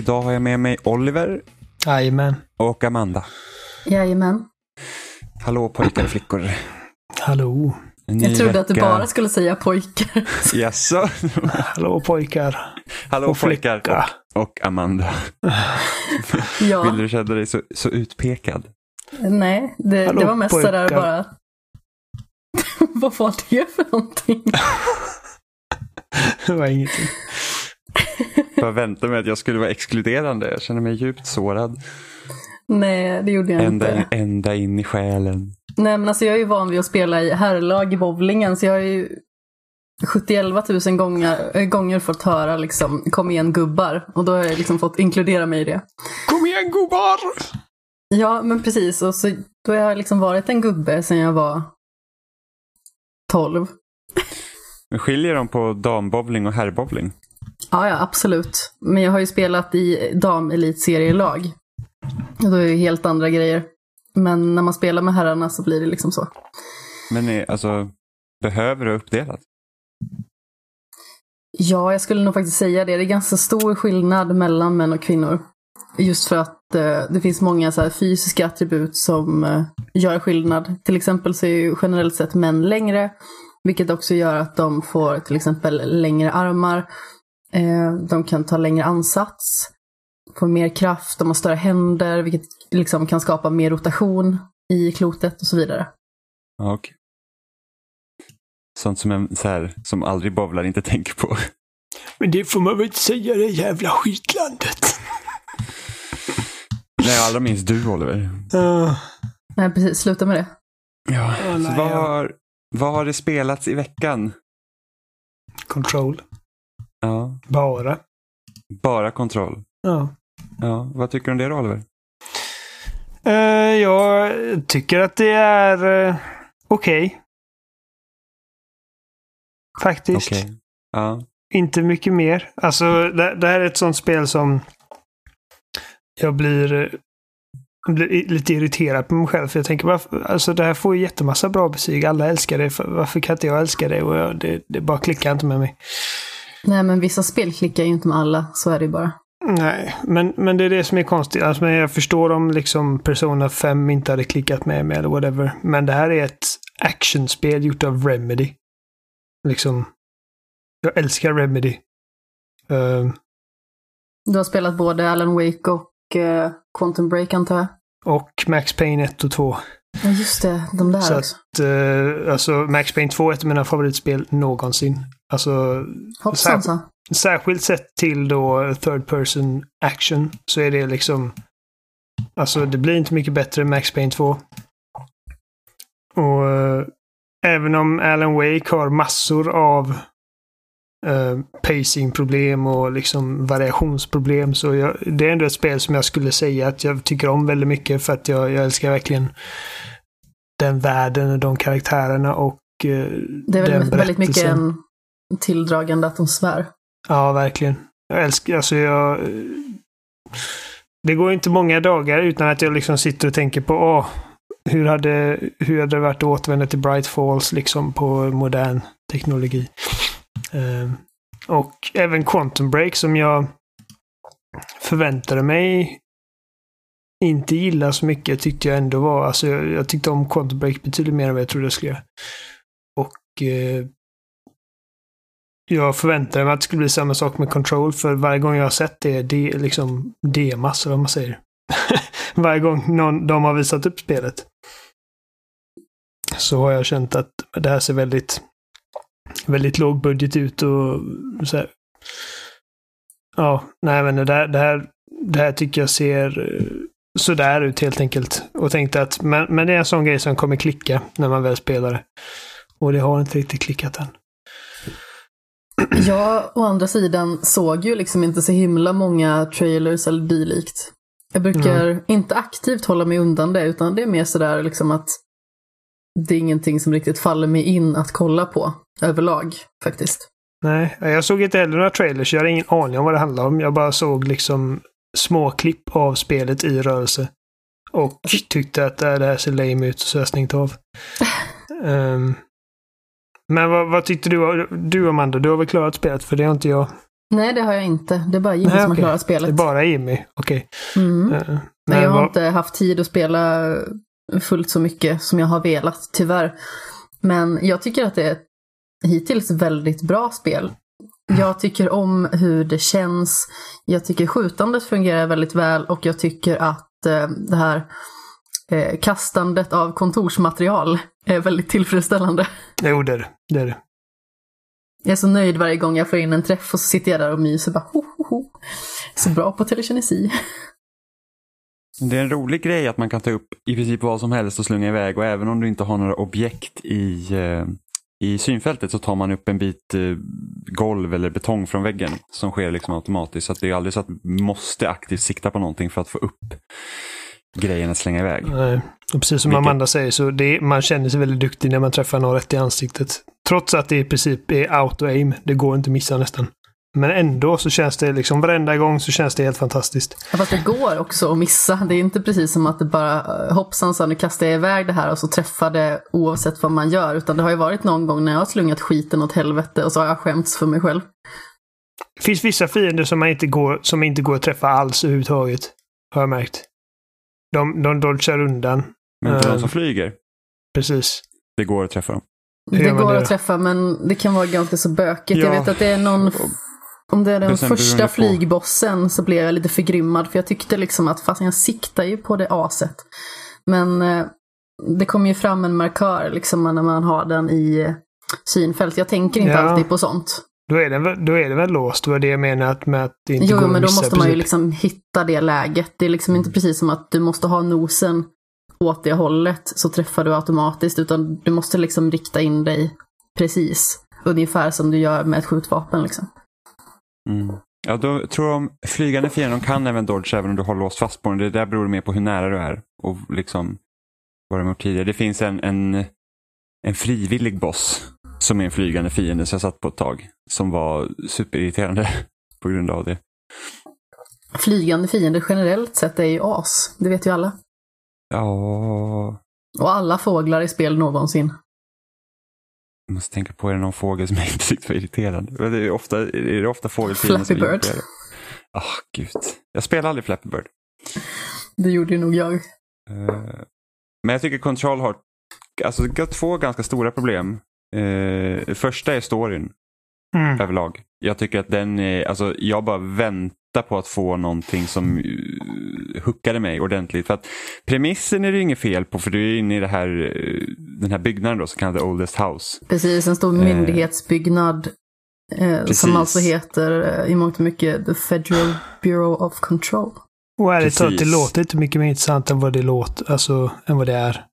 idag har jag med mig Oliver Jajamän. och Amanda. Jajamän. Hallå pojkar och flickor. Hallå. Ny Jag trodde att du vecka. bara skulle säga pojkar. Jaså? Hallå pojkar. Hallå Och pojkar och, och Amanda. Vill ja, du känna dig så, så utpekad? nej, det, Hallå, det var mest sådär pojkar. bara... Vad var det för någonting? Det var ingenting. Jag väntade mig att jag skulle vara exkluderande. Jag känner mig djupt sårad. nej, det gjorde jag Ända, inte. ända in i själen. Nej, men alltså jag är ju van vid att spela i herrlag i bowlingen, så jag har ju 71 000 gånger, äh, gånger fått höra liksom kom igen gubbar. Och då har jag liksom fått inkludera mig i det. Kom igen gubbar! Ja, men precis. Och så, då har jag liksom varit en gubbe sedan jag var 12. Men skiljer de på dambowling och herrbowling? Ja, ja, absolut. Men jag har ju spelat i damelitserielag. Då är det helt andra grejer. Men när man spelar med herrarna så blir det liksom så. Men är, alltså, behöver du uppdelat? Ja, jag skulle nog faktiskt säga det. Det är ganska stor skillnad mellan män och kvinnor. Just för att eh, det finns många så här, fysiska attribut som eh, gör skillnad. Till exempel så är ju generellt sett män längre. Vilket också gör att de får till exempel längre armar. Eh, de kan ta längre ansats. Får mer kraft, de har större händer. Vilket liksom kan skapa mer rotation i klotet och så vidare. Ja, okej. Sånt som, en, så här, som aldrig bowlar inte tänker på. Men det får man väl inte säga det jävla skitlandet. Nej, allra minst du Oliver. Uh, Nej, precis. Sluta med det. Ja, så nej, vad, ja. har, vad har det spelats i veckan? control. Ja, Bara. bara kontroll. Ja. Ja, vad tycker du om det då Oliver? Eh, jag tycker att det är uh, okej. Faktiskt. Okej. Ja. Inte mycket mer. Alltså, det, det här är ett sånt spel som jag blir, blir lite irriterad på mig själv. För jag tänker, varför, alltså det här får ju jättemassa bra betyg. Alla älskar det. För- Varför kan inte jag älska det? Och jag, det, det bara klickar inte med mig. Nej, men vissa spel klickar ju inte med alla. Så är det ju bara. Nej, men, men det är det som är konstigt. Alltså, men jag förstår om liksom Persona 5 inte hade klickat med mig eller whatever. Men det här är ett actionspel gjort av Remedy. Liksom, jag älskar Remedy. Eh, Du har spelat både Alan Wake och eh, Quantum Break antar jag? och Max Payne 1 och 2. Ja, just det. De där Så att, eh, alltså Max Payne 2 är ett av mina favoritspel någonsin. Alltså, så. särskilt sett till då third person action så är det liksom... Alltså det blir inte mycket bättre än Max Payne 2. Och eh, även om Alan Wake har massor av uh, pacingproblem och liksom variationsproblem så jag, det är ändå ett spel som jag skulle säga att jag tycker om väldigt mycket för att jag, jag älskar verkligen den världen och de karaktärerna och uh, Det är väl väldigt mycket en tilldragande atmosfär. Ja, verkligen. Jag älskar, alltså jag... Det går inte många dagar utan att jag liksom sitter och tänker på åh, hur hade, hur hade det varit att återvända till Bright Falls liksom på modern teknologi. Ehm, och även Quantum Break som jag förväntade mig inte gilla så mycket tyckte jag ändå var, alltså jag, jag tyckte om Quantum Break betydligt mer än vad jag trodde jag skulle göra. Och eh, jag förväntade mig att det skulle bli samma sak med Control, för varje gång jag har sett det, det är liksom demas, eller vad man säger. varje gång någon, de har visat upp spelet. Så har jag känt att det här ser väldigt, väldigt låg budget ut och så här. Ja, nej men det här, det här, det här tycker jag ser eh, sådär ut helt enkelt. Och tänkte att, men, men det är en sån grej som kommer klicka när man väl spelar det. Och det har inte riktigt klickat än. Jag å andra sidan såg ju liksom inte så himla många trailers eller dylikt. Jag brukar inte aktivt hålla mig undan det, utan det är mer sådär liksom att det är ingenting som riktigt faller mig in att kolla på överlag faktiskt. Nej, jag såg inte heller några trailers. Jag hade ingen aning om vad det handlade om. Jag bara såg liksom små klipp av spelet i rörelse. Och tyckte att äh, det här ser lame ut, så jag stängt av. Ehm, Men vad, vad tyckte du, du Amanda? Du har väl klarat spelet? För det har inte jag. Nej, det har jag inte. Det är bara Jimmy Nej, som har okej. klarat Det är spelet. bara Jimmy. Okej. Mm. Eh, Men men jag har vad- inte haft tid att spela fullt så mycket som jag har velat, tyvärr. Men jag tycker att det är ett hittills väldigt bra spel. Jag tycker om hur det känns. Jag tycker skjutandet fungerar väldigt väl och jag tycker att eh, det här eh, kastandet av kontorsmaterial är väldigt tillfredsställande. Jo, det är det. det. är det. Jag är så nöjd varje gång jag får in en träff och så sitter jag där och myser bara ho, ho, ho. Så bra på telekinesi. Det är en rolig grej att man kan ta upp i princip vad som helst och slunga iväg och även om du inte har några objekt i, eh, i synfältet så tar man upp en bit eh, golv eller betong från väggen som sker liksom automatiskt. Så att det är aldrig så att du måste aktivt sikta på någonting för att få upp grejen att slänga iväg. Nej. Och precis som Vilket- Amanda säger så det, man känner sig väldigt duktig när man träffar någon rätt i ansiktet. Trots att det i princip är auto-aim. Det går inte att missa nästan. Men ändå så känns det liksom varenda gång så känns det helt fantastiskt. Ja, fast det går också att missa. Det är inte precis som att det bara eh, hoppsan så nu kastar jag iväg det här och så träffar det oavsett vad man gör. Utan det har ju varit någon gång när jag har slungat skiten åt helvete och så har jag skämts för mig själv. Det finns vissa fiender som, man inte går, som inte går att träffa alls överhuvudtaget. Har jag märkt. De, de dodgar undan. Men inte de Eh. som flyger, Precis. det går att träffa dem. Det går det att träffa men det kan vara ganska så bökigt. Ja. Jag vet att det är någon... Om det är den första flygbossen så blev jag lite förgrymmad för jag tyckte liksom att fast jag siktar ju på det aset. Men eh, det kommer ju fram en markör liksom när man har den i eh, synfält. Jag tänker inte Ja. alltid på sånt. Då är, den, väl- då är det väl låst. Det var det jag menar att, med att det inte Jo, går men att då missa måste man ju liksom hitta det läget. Det är liksom inte precis som att du måste ha nosen åt det hållet så träffar du automatiskt. Utan du måste liksom rikta in dig precis. Ungefär som du gör med ett skjutvapen liksom. Mm. Ja, då tror jag om flygande fiender de kan även dodge även om du har låst fast på den. Det där beror mer på hur nära du är och liksom vad de har gjort tidigare. Det finns en, en, en frivillig boss som är en flygande fiende som jag satt på ett tag som var superirriterande på grund av det. Flygande fiender generellt sett är ju as. Det vet ju alla. Ja, Och alla fåglar i spel någonsin. jag måste tänka på, är det någon fågel som jag inte tyckte var irriterande? Men Det är, ofta, är det ofta fågelfiender som Flappy är Bird. Ah, gud. Jag spelar aldrig Flappy Bird. Det gjorde ju nog jag. Eh, Men jag tycker Control har alltså, två ganska stora problem. Eh, första är storyn Mm. överlag. Jag tycker att den är, alltså jag bara väntar på att få någonting som uh, hookade mig ordentligt. För att premissen är det ju inget fel på för du är inne i det här, eh, den här byggnaden då som kallas The Oldest House. Precis, en stor Eh. myndighetsbyggnad. Eh, som alltså heter eh, i mångt och mycket The Federal Bureau of Control. Och ärligt talat, det låter inte mycket mer intressant än vad det låter, alltså, än vad det är.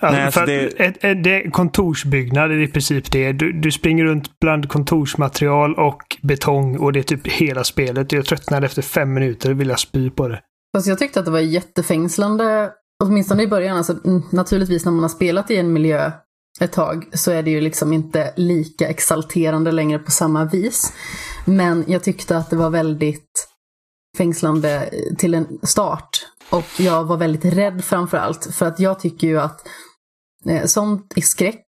Alltså, Nej, alltså för det- att ett, ett, det är kontorsbyggnad är i princip det. Du, du springer runt bland kontorsmaterial och betong och det är typ hela spelet. Jag tröttnade efter fem minuter och ville spy på det. Fast jag tyckte att det var jättefängslande, åtminstone i början. Alltså, mm, naturligtvis när man har spelat i en miljö ett tag så är det ju liksom inte lika exalterande längre på samma vis. Men jag tyckte att det var väldigt fängslande till en start. Och jag var väldigt rädd framför allt. För att jag tycker ju att sånt i skräck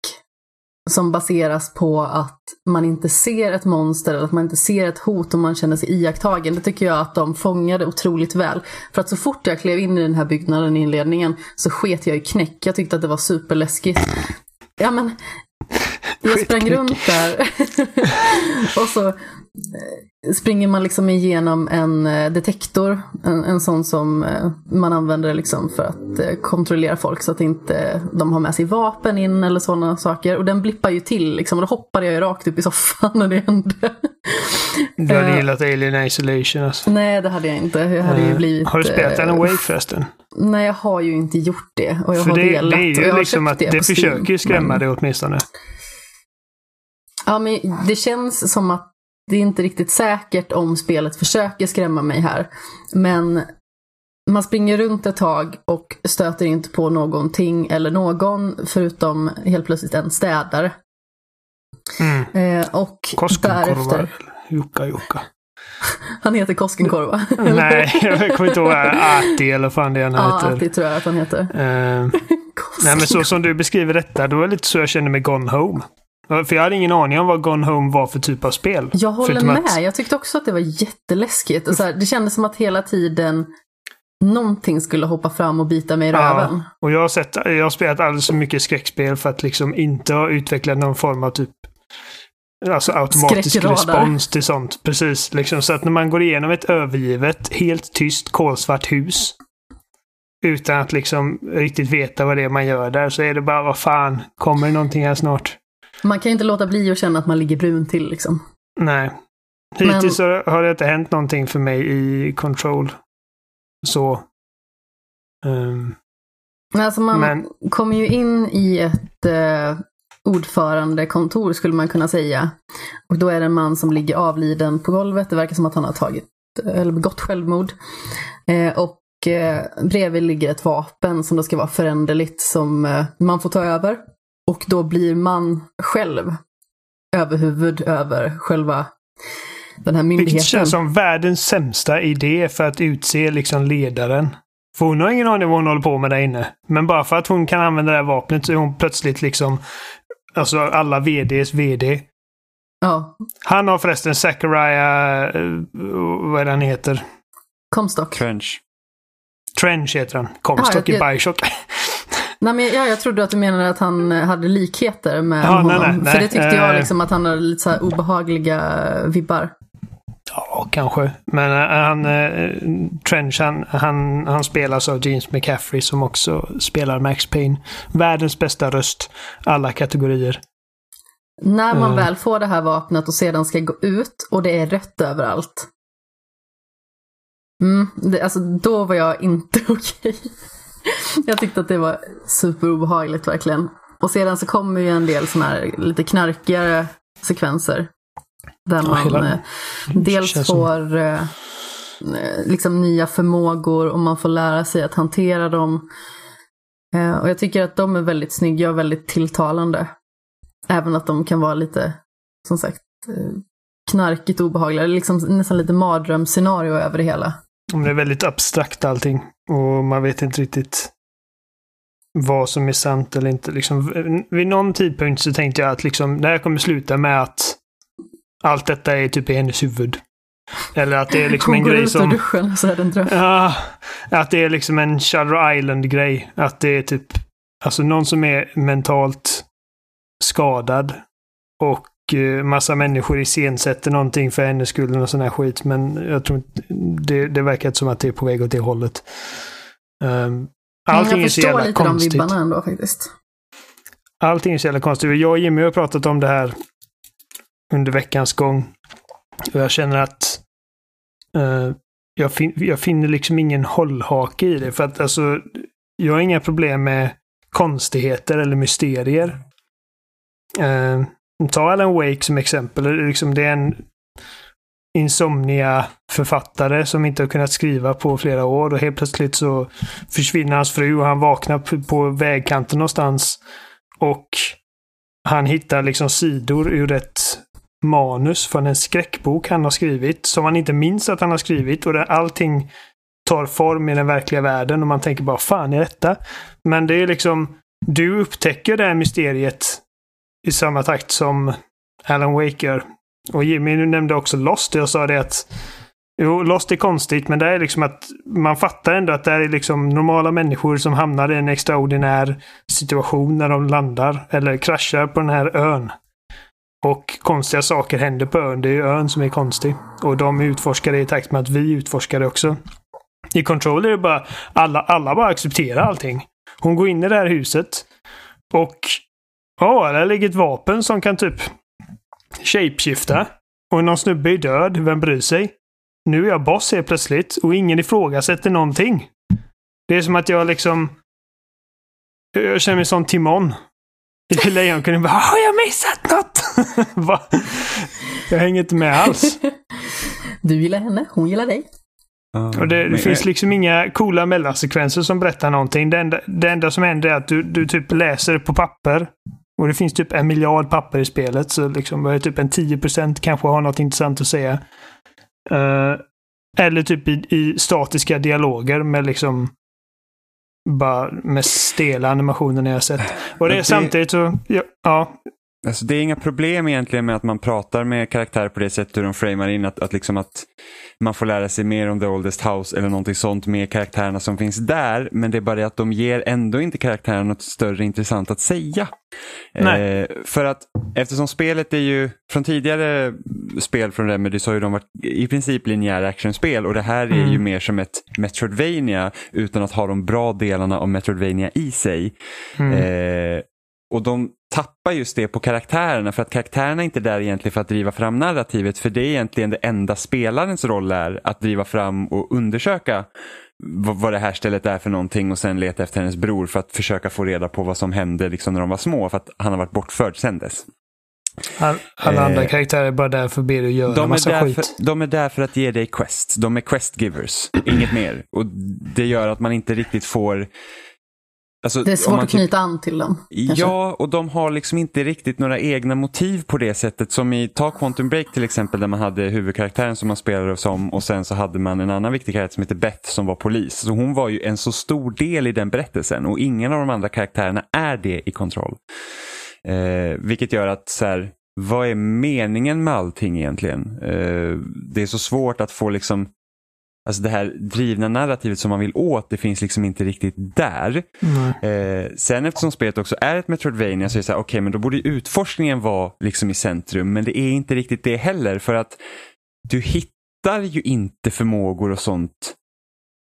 som baseras på att man inte ser ett monster eller att man inte ser ett hot och man känner sig iakttagen. Det tycker jag att de fångade otroligt väl. För att så fort jag klev in i den här byggnaden i inledningen så sket jag i knäck. Jag tyckte att det var superläskigt. Ja men, jag sprang runt där. och så eh, springer man liksom igenom en eh, detektor. En, en sån som eh, man använder liksom för att eh, kontrollera folk så att inte de har med sig vapen in eller sådana saker. Och den blippar ju till liksom. Och då hoppade jag ju rakt upp i soffan när det hände. Du hade gillat Alien Isolation alltså. Nej, det hade jag inte. Jag hade ju blivit... Har du spelat Alan Wake förresten? Nej, jag har ju inte gjort det. Och jag För har det, velat. det är jag ju liksom att det, Steam, försöker ju skrämma men- dig åtminstone. Ja, men det känns som att det är inte riktigt säkert om spelet försöker skrämma mig här. Men man springer runt ett tag och stöter inte på någonting eller någon förutom helt plötsligt en städare. Mm. Eh, och därefter... Jukka Jukka. Han heter Koskenkorva. Nej, jag kommer inte ihåg Arti eller fan det han ja, heter. det tror jag att han heter. Eh, nej men så som du beskriver detta, då är det lite så jag känner med Gone Home. För jag hade ingen aning om vad Gone Home var för typ av spel. Jag håller med. att- Jag tyckte också att det var jätteläskigt. Och så här, det kändes som att hela tiden någonting skulle hoppa fram och bita mig i röven. Ja, och jag har, sett, jag har spelat alldeles för mycket skräckspel för att liksom inte ha utvecklat någon form av typ Alltså automatisk respons till sånt. Precis. Liksom, så att när man går igenom ett övergivet, helt tyst, kolsvart hus utan att liksom riktigt veta vad det är man gör där så är det bara vad fan, kommer det någonting här snart? Man kan ju inte låta bli att känna att man ligger brun till liksom. Nej. Hittills så har det inte hänt någonting för mig i Control. Så. Men Alltså man Men- kommer ju in i ett eh, ordförandekontor skulle man kunna säga. Och då är det en man som ligger avliden på golvet. Det verkar som att han har tagit, eller begått självmord. Eh, och eh, bredvid ligger ett vapen som då ska vara föränderligt som eh, man får ta över. Och då blir man själv överhuvud över själva den här vilket myndigheten. känns som världens sämsta idé för att utse liksom ledaren. För hon har ingen aning vad hon håller på med där inne. Men bara för att hon kan använda det här vapnet så är hon plötsligt liksom Alltså alla VDs VD. Ja, Han har förresten Zachariah... eh, vad är det han heter? Comstock. Trench. Trench heter han. Comstock i jag- Bioshock. Nej, men ja, jag trodde att du menade att han eh, hade likheter med Ja, honom. nej, nej. För det tyckte jag Eh. liksom att han hade lite så obehagliga vibbar. Ja, kanske. Men eh, han, Trench, han, han, han spelas av James McCaffrey som också spelar Max Payne. Världens bästa röst. Alla kategorier. När man väl får det här vapnet och sedan ska gå ut och det är rött överallt. Mm, det, alltså då var jag inte okej. Jag tyckte att det var superobehagligt verkligen. Och sedan så kommer ju en del sådana här lite knarkigare sekvenser. Där man hela- eh, dels känns som- får eh, eh, liksom nya förmågor och man får lära sig att hantera dem. Och jag tycker att de är väldigt snygga och väldigt tilltalande. Även att de kan vara lite, som sagt, knarkigt obehagliga. Liksom nästan lite mardrömsscenario över det hela. Det är väldigt abstrakt allting. Och man vet inte riktigt vad som är sant eller inte. Liksom, vid någon tidpunkt så tänkte jag att liksom, det här kommer sluta med att allt detta är typ i hennes huvud. Eller att det är liksom Hon en går grej ut ur som... duschen och så är det en dröm. Ja, att det är liksom en Shutter Island-grej. Att det är typ, alltså någon som är mentalt skadad och eh, massa människor iscensätter någonting för hennes skull och sån här skit. Men jag tror inte, det, det verkar inte som att det är på väg åt det hållet. Um, allting jag är så förstår jävla lite konstigt. de vibbarna ändå faktiskt. Allting är så jävla konstigt. Jag och Jimmy har pratat om det här under veckans gång. Och jag känner att eh, jag, fin jag finner liksom ingen hållhake i det. För att alltså, jag har inga problem med konstigheter eller mysterier. Eh, ta Alan Wake som exempel. Det är Liksom det är en Insomnia-författare som inte har kunnat skriva på flera år och helt plötsligt så försvinner hans fru och han vaknar på vägkanten någonstans. Och han hittar liksom sidor ur ett manus från en skräckbok han har skrivit som han inte minns att han har skrivit och där allting tar form i den verkliga världen och man tänker bara fan är detta? Men det är liksom du upptäcker det här mysteriet i samma takt som Alan Wake gör. Och Jimmy nämnde också Lost. Jag sa det att Jo, Lost är konstigt, men det är liksom att man fattar ändå att det är liksom normala människor som hamnar i en extraordinär situation när de landar eller kraschar på den här ön. Och konstiga saker händer på ön. Det är ju ön som är konstig. Och de utforskar det i takt med att vi utforskar det också. I Control är det bara alla, alla bara accepterar allting. Hon går in i det här huset och ja, där ligger ett vapen som kan typ shapeshifta. Och någon snubbe är död. Vem bryr sig? Nu är jag boss helt plötsligt och ingen ifrågasätter någonting. Det är som att jag liksom... Jag känner mig som Timon. I Lejonkungen. bara Har jag missat något? Va? Jag hänger inte med alls. Du gillar henne, hon gillar dig. Och det, det finns liksom inga coola mellansekvenser som berättar någonting. Det enda, det enda som händer är att du, du typ läser på papper. Och det finns typ en miljard papper i spelet. Så liksom typ en 10% kanske har något intressant att säga. Eh, eller typ i, i statiska dialoger med liksom bara med stela animationer jag sett. Och det är samtidigt så, ja, ja, Alltså det är inga problem egentligen med att man pratar med karaktärer på det sättet hur de framar in. Att, att, liksom att man får lära sig mer om The Oldest House eller någonting sånt med karaktärerna som finns där. Men det är bara det att de ger ändå inte karaktärerna något större intressant att säga. Eh, för att eftersom spelet är ju, från tidigare spel från Remedy så har ju de varit i princip linjära actionspel och det här är Mm. ju mer som ett Metroidvania utan att ha de bra delarna av Metroidvania i sig. Mm. Eh, och de tappar just det på karaktärerna för att karaktärerna är inte där egentligen för att driva fram narrativet för det är egentligen det enda spelarens roll är att driva fram och undersöka vad, det här stället är för någonting och sen leta efter hennes bror för att försöka få reda på vad som hände liksom när de var små för att han har varit bortförd sedan dess. All, alla Eh, andra karaktärer är bara där för att be dig göra De massa skit. för, de är där för att ge dig quest. De är quest givers, inget mer. Och det gör att man inte riktigt får... Alltså, Det är svårt att typ- knyta an till dem. kanske. Ja, och de har liksom inte riktigt några egna motiv på det sättet. Som i Ta Quantum Break till exempel där man hade huvudkaraktären som man spelade som och sen så hade man en annan viktig karaktär som heter Beth som var polis. Så hon var ju en så stor del i den berättelsen och ingen av de andra karaktärerna är det i kontroll. Eh, vilket gör att så här, vad är meningen med allting egentligen? Eh, det är så svårt att få liksom Alltså det här drivna narrativet som man vill åt, det finns liksom inte riktigt där. Eh, sen eftersom spelet också är ett Metroidvania så är det så här, okej men då borde utforskningen vara liksom i centrum. Men det är inte riktigt det heller för att du hittar ju inte förmågor och sånt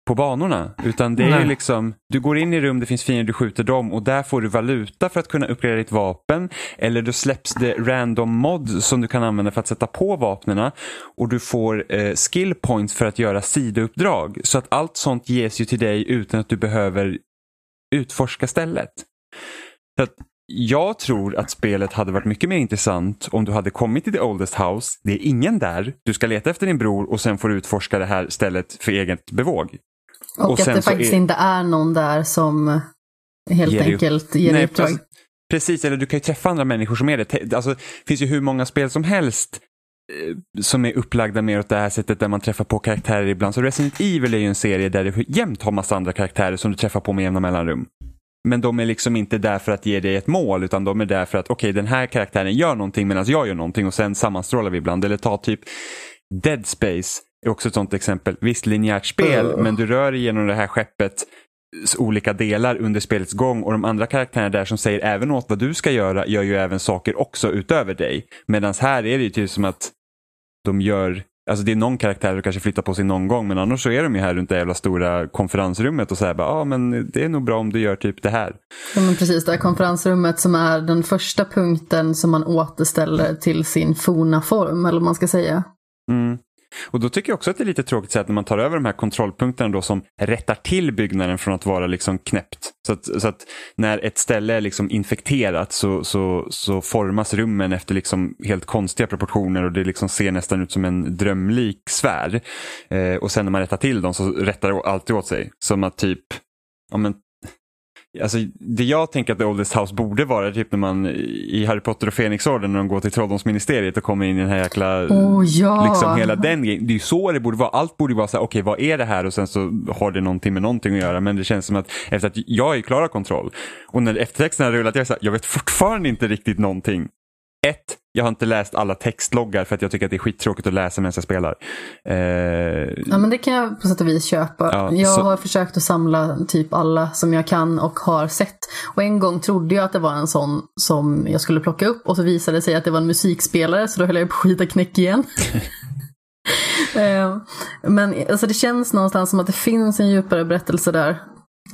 på banorna. Utan det är Nej. liksom, du går in i rum, det finns fiender, du skjuter dem och där får du valuta för att kunna uppgradera ditt vapen. Eller då släpps det random mods som du kan använda för att sätta på vapnena. Och du får eh, skill points för att göra sidouppdrag. Så att allt sånt ges ju till dig utan att du behöver utforska stället. Så att jag tror att spelet hade varit mycket mer intressant om du hade kommit till The Oldest House. Det är ingen där. Du ska leta efter din bror och sen får du utforska det här stället för eget bevåg. Och, och att det faktiskt är- inte är någon där som helt Ger enkelt ger Nej, uppdrag. alltså, Precis, eller du kan ju träffa andra människor som är det. Alltså, det finns ju hur många spel som helst eh, som är upplagda mer åt det här sättet där man träffar på karaktärer ibland. Så Resident Evil är ju en serie där du jämt har massa andra karaktärer som du träffar på med jämna mellanrum. Men de är liksom inte där för att ge dig ett mål utan de är där för att okej den här karaktären gör någonting medan jag gör någonting och sen sammanstrålar vi ibland. Eller ta typ Dead Space är också ett sånt exempel. Visst linjärt spel Uh. men du rör dig genom det här skeppet olika delar under spelets gång och de andra karaktärerna där som säger även åt vad du ska göra gör ju även saker också utöver dig. Medan här är det ju typ som att de gör Alltså det är någon karaktär som kanske flyttar på sig någon gång men annars så är de ju här runt det jävla stora konferensrummet och säger ja ah, men det är nog bra om du gör typ det här. Ja, men precis, det här konferensrummet som är den första punkten som man återställer till sin forna form, eller vad man ska säga. Mm. Och då tycker jag också att det är lite tråkigt så att när man tar över de här kontrollpunkterna då som rättar till byggnaden från att vara liksom knäppt. Så att, så att när ett ställe är liksom infekterat så, så, så formas rummen efter liksom helt konstiga proportioner och det liksom ser nästan ut som en drömlik sfär. Eh, och sen när man rättar till dem så rättar det alltid åt sig. Som att typ, ja men Alltså, det jag tänker att The Oldest House borde vara typ när man i Harry Potter och Fenixorden när de går till Trolldomsministeriet och kommer in i den här jäkla Åh ja! Liksom hela den grejen. Det är ju så det borde vara. Allt borde vara så här, okej vad är det här och sen så har det någonting med någonting att göra. Men det känns som att efter att jag är klar av kontroll och när eftertexten har rullat, jag, så här, jag vet fortfarande inte riktigt någonting. Ett, jag har inte läst alla textloggar för att jag tycker att det är skittråkigt att läsa medan jag spelar. Eh, Ja men det kan jag på sätt och vis köpa. Ja, jag så- har försökt att samla typ alla som jag kan och har sett. Och en gång trodde jag att det var en sån som jag skulle plocka upp och så visade det sig att det var en musikspelare så då höll jag på att skita knäck igen. Eh, Men alltså, det känns någonstans som att det finns en djupare berättelse där.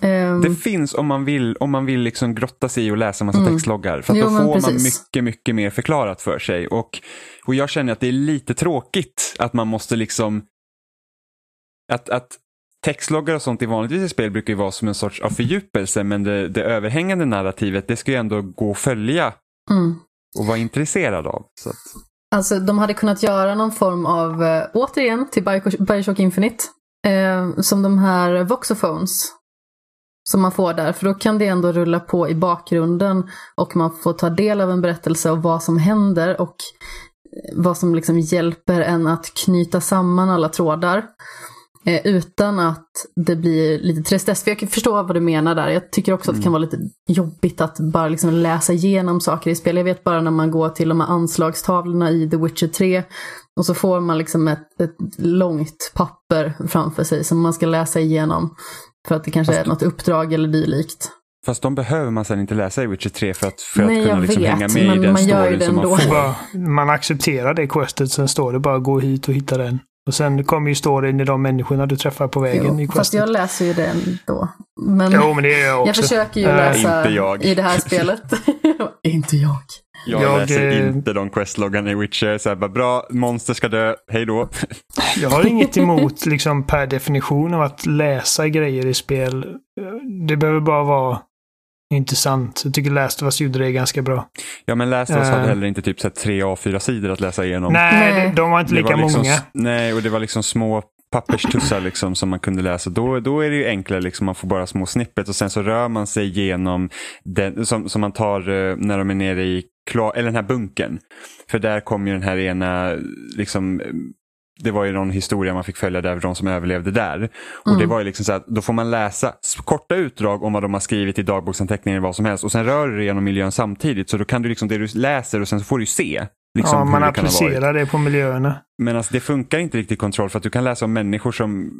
Eh, Det finns om man vill, om man vill liksom grotta sig i och läsa massa textloggar. För Mm. Jo, då får man mycket, mycket mer förklarat för sig. Och, och jag känner att det är lite tråkigt att man måste liksom... Att, att textloggar och sånt i vanligtvis i spel brukar ju vara som en sorts av fördjupelse. Men det, det överhängande narrativet det ska ju ändå gå att följa mm. och vara intresserad av. Så att, Alltså de hade kunnat göra någon form av, eh, återigen till Bioshock Infinite, eh, som de här voxophones som man får där, för då kan det ändå rulla på i bakgrunden och man får ta del av en berättelse av vad som händer och vad som liksom hjälper en att knyta samman alla trådar. Eh, utan att det blir lite tristess. För jag förstår vad du menar där. Jag tycker också att det kan vara lite jobbigt att bara liksom läsa igenom saker i spel. Jag vet bara när man går till de här anslagstavlorna i The Witcher 3 och så får man liksom ett, ett långt papper framför sig som man ska läsa igenom. För att det kanske är något uppdrag eller dylikt. Fast de behöver man sen inte läsa i Witcher 3 för att, för Nej, att kunna liksom vet, hänga med i den man storyn det som man ändå. får. Man accepterar det questet, sen står det bara gå hit och hitta den. Och sen kommer ju storyn i de människorna du träffar på vägen i Jo, questet. fast jag läser ju det ändå. Men Jo, men det gör jag också. jag försöker ju Eh, läsa Inte jag. i det här spelet. inte jag. Jag, Jag, läser eh, inte de questloggarna i Witcher. Så här, bara, bra, monster ska dö, hej då. Jag har inget emot liksom per definition av att läsa grejer i spel. Det behöver bara vara intressant. Jag tycker Last of Us gjorde det ganska bra. Ja, men Last of Us hade Eh. heller inte typ så här, tre A4-sidor att läsa igenom. Nej, Nej. de- var inte lika var liksom, många. Nej, och det var liksom små papperstussar liksom som man kunde läsa. Då, då är det ju enklare, liksom, man får bara små snippet och sen så rör man sig genom den som, som man tar eh, när de är nere i kla- eller den här bunkern. För där kom ju den här ena, liksom, eh, det var ju någon historia man fick följa där, de som överlevde där. Och det var ju liksom så att då får man läsa korta utdrag om vad de har skrivit i dagboksanteckningar eller vad som helst och sen rör du dig genom miljön samtidigt. Så då kan du liksom det du läser och sen så får du se. Liksom, ja, man det applicerar det på miljöerna. Men alltså, det funkar inte riktigt i kontroll för att du kan läsa om människor som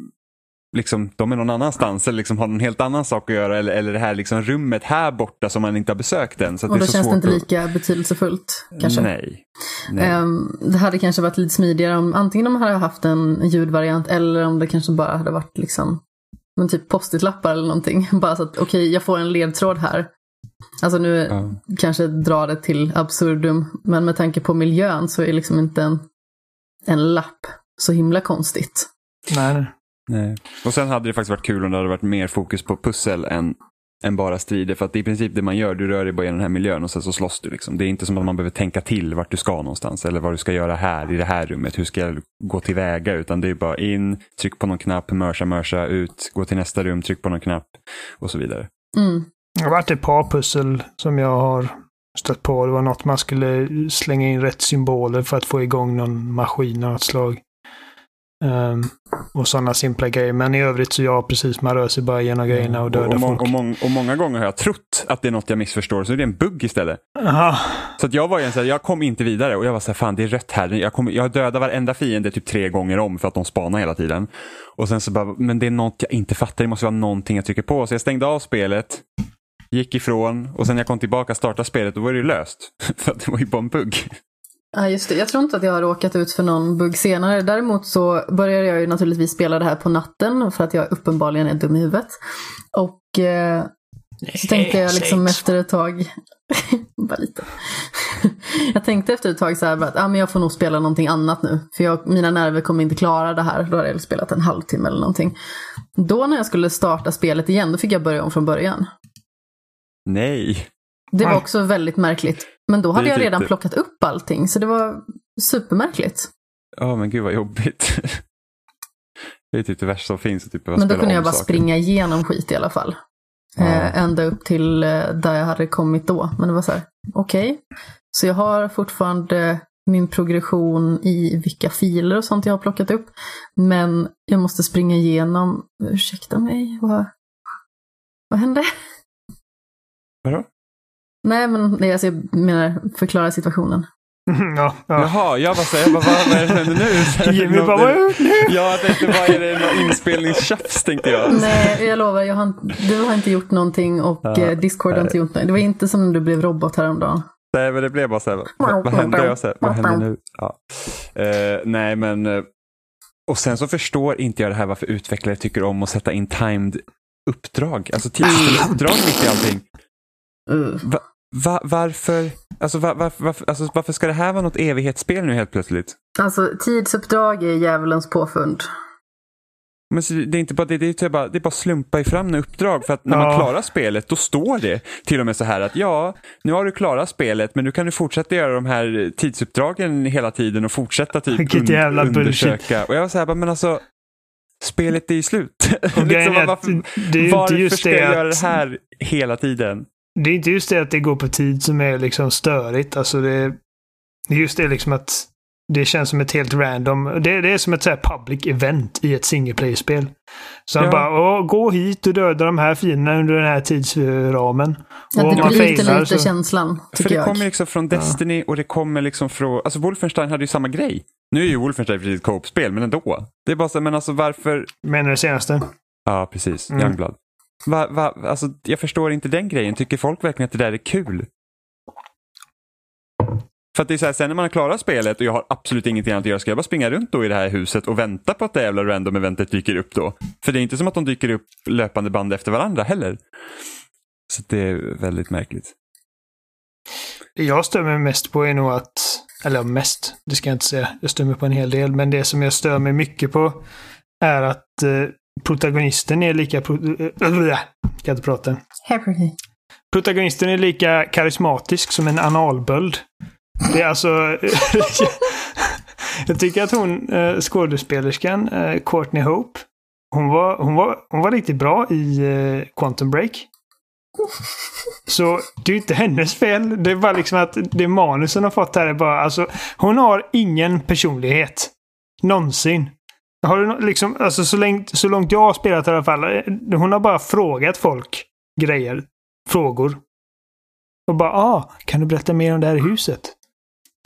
liksom, de är någon annanstans eller liksom har någon helt annan sak att göra eller, eller det här liksom rummet här borta som man inte har besökt än. Så att Och det då är så känns det inte att- lika betydelsefullt kanske. Nej. Nej. Ehm, det hade kanske varit lite smidigare om antingen de hade haft en ljudvariant eller om det kanske bara hade varit liksom men typ post-it-lappar eller någonting. Bara så att okej, jag får en ledtråd här. Alltså nu Ja. kanske dra det till absurdum, men med tanke på miljön så är liksom inte en, en lapp så himla konstigt. Nej, nej. Och sen hade det faktiskt varit kul om det hade varit mer fokus på pussel än, än bara strider. För att det är i princip det man gör, du rör dig bara genom den här miljön och sen så slåss du. Liksom. Det är inte som att man behöver tänka till vart du ska någonstans eller vad du ska göra här i det här rummet. Hur ska jag gå tillväga? Utan det är bara in, tryck på någon knapp, mörsa, mörsa, ut, gå till nästa rum, tryck på någon knapp och så vidare. Mm. Det har varit ett par pussel som jag har stött på. Det var något man skulle slänga in rätt symboler för att få igång någon maskin av något slag. Ehm, och sådana simpla grejer. Men i övrigt så ja, precis. Man rör sig bara genom grejerna och dödar och, och, folk. och, mång- och många gånger har jag trott att det är något jag missförstår, så är det en bugg istället. Aha. Så att jag var ju en så här, jag kom inte vidare och jag var så här, fan det är rött här. Jag, kom, jag dödade varenda fiende typ tre gånger om för att de spanar hela tiden. Och sen så bara, men det är något jag inte fattar, det måste vara någonting jag trycker på. Så jag stängde av spelet, gick ifrån och sen när jag kom tillbaka och startade spelet, då var det ju löst. för att det var ju bara en bugg. Ja, just det. Jag tror inte att jag har råkat ut för någon bugg senare. Däremot så började jag ju naturligtvis spela det här på natten för att jag uppenbarligen är dum i huvudet. Och eh, så tänkte jag liksom efter ett tag, bara lite. jag tänkte efter ett tag så här att ah, men jag får nog spela någonting annat nu. För jag, mina nerver kommer inte klara det här. Då hade jag spelat en halvtimme eller någonting. Då när jag skulle starta spelet igen, då fick jag börja om från början. Nej. Det var också väldigt märkligt. Men då hade jag redan lite- plockat upp allting, så det var supermärkligt. Ja men gud vad jobbigt. det är typ det värsta som finns. Typ Men då kunde jag bara saker. springa igenom skit i alla fall. Ja. Eh, ända upp till eh, där jag hade kommit då. Men det var så här, okej. Så jag har fortfarande min progression i vilka filer och sånt jag har plockat upp. Men jag måste springa igenom, ursäkta mig, vad, vad hände? Vadå? Nej men nej, alltså, jag menar förklara situationen. ja, ja. Jaha, jag bara säger, vad, vad är det som händer nu? Jimmy bara, vad gjort nu? Ja, jag tänkte, vad är det, någon inspelningstjafs tänkte jag. Nej, jag lovar, jag har, du har inte gjort någonting och Ja, eh, Discord har inte gjort någonting. Det var inte som när du blev robot häromdagen. Nej, men det blev bara så här, vad, vad hände? Jag så här, vad händer nu? Ja. Eh, nej, men eh, och sen så förstår inte jag det här varför utvecklare tycker om att sätta in timed uppdrag, alltså tidsfulla uppdrag mitt i allting. Uh. Va, va, varför, alltså, va, varför, varför, alltså, varför ska det här vara något evighetsspel nu helt plötsligt? Alltså tidsuppdrag är djävulens påfund. Men det är inte bara det, det är, typ bara, det är bara slumpa i fram uppdrag för att när man Ja. klarar spelet då står det till och med så här att ja, nu har du klarat spelet men nu kan du fortsätta göra de här tidsuppdragen hela tiden och fortsätta typ Vilket jävla undersöka. Och jag var så här, bara, men alltså spelet är ju slut. Att varför det är ju inte varför just ska det jag göra det här hela tiden? Det är inte just det att det går på tid som är liksom störigt. Alltså det, det är just det liksom att det känns som ett helt random... Det, det är som ett så här public event i ett single player-spel. Så han Ja. bara Åh, gå hit och döda de här fienderna under den här tidsramen. Att Och det man blir lite failar lite så... känslan, För tycker det jag. kommer liksom från Destiny och det kommer liksom från, alltså Wolfenstein hade ju samma grej. Nu är ju Wolfenstein precis ett co-op-spel, men ändå. Det är bara så, men alltså varför, Menar du det senaste? ja precis, Mm. Youngblood. Va, va, alltså, jag förstår inte den grejen. Tycker folk verkligen att det där är kul? För att det är så här, sen när man har klarat spelet och jag har absolut ingenting annat att göra, ska jag bara springa runt då i det här huset och vänta på att det jävla random eventet dyker upp då? För det är inte som att de dyker upp löpande band efter varandra heller. Så det är väldigt märkligt. Det jag stör mig mest på är nog att, eller mest, det ska jag inte säga, jag stör mig på en hel del, men det som jag stör mig mycket på är att eh, protagonisten är lika... Pro, äh, kan inte prata. Protagonisten är lika karismatisk som en analböld. Det är alltså... jag tycker att hon, eh, skådespelerskan, eh, Courtney Hope, hon var, hon, var, hon var riktigt bra i eh, Quantum Break. Så det är inte hennes fel. Det är bara liksom att det manusen har fått här är bara, alltså, hon har ingen personlighet. Någonsin. Har du liksom, alltså så långt, så långt jag har spelat i alla fall, eh, hon har bara frågat folk grejer. Frågor. Och bara, ah, kan du berätta mer om det här huset?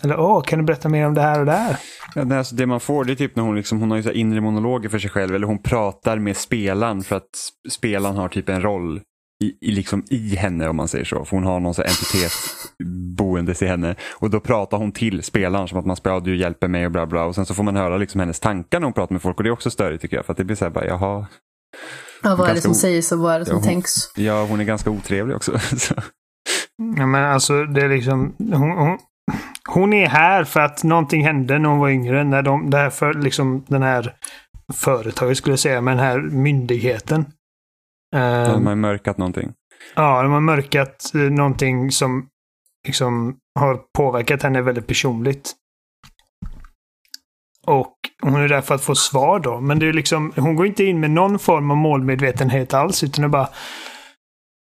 Eller, ah, kan du berätta mer om det här och det här? Ja, nej, alltså det man får det är typ när hon, liksom, hon har ju så inre monologer för sig själv eller hon pratar med spelaren för att spelaren har typ en roll i, i, liksom i henne om man säger så. För hon har någon så här entitet boendes i henne. Och då pratar hon till spelaren som att man ska, du hjälper mig och bla bla. Och sen så får man höra liksom hennes tankar när hon pratar med folk och det är också störigt tycker jag. För att det blir så här bara, jaha, Ja, vad är det som o- sägs och vad är det som Ja, hon- tänks? ja hon är ganska otrevlig också. Så. Ja, men alltså, det är liksom... Hon, hon, hon är här för att någonting hände när hon var yngre. När de, det här för, liksom, den här företaget skulle jag säga, men den här myndigheten. De har ju mörkat någonting. Ja, de har mörkat eh, någonting som liksom har påverkat henne väldigt personligt. Och hon är där för att få svar då. Men det är liksom, hon går inte in med någon form av målmedvetenhet alls, utan är bara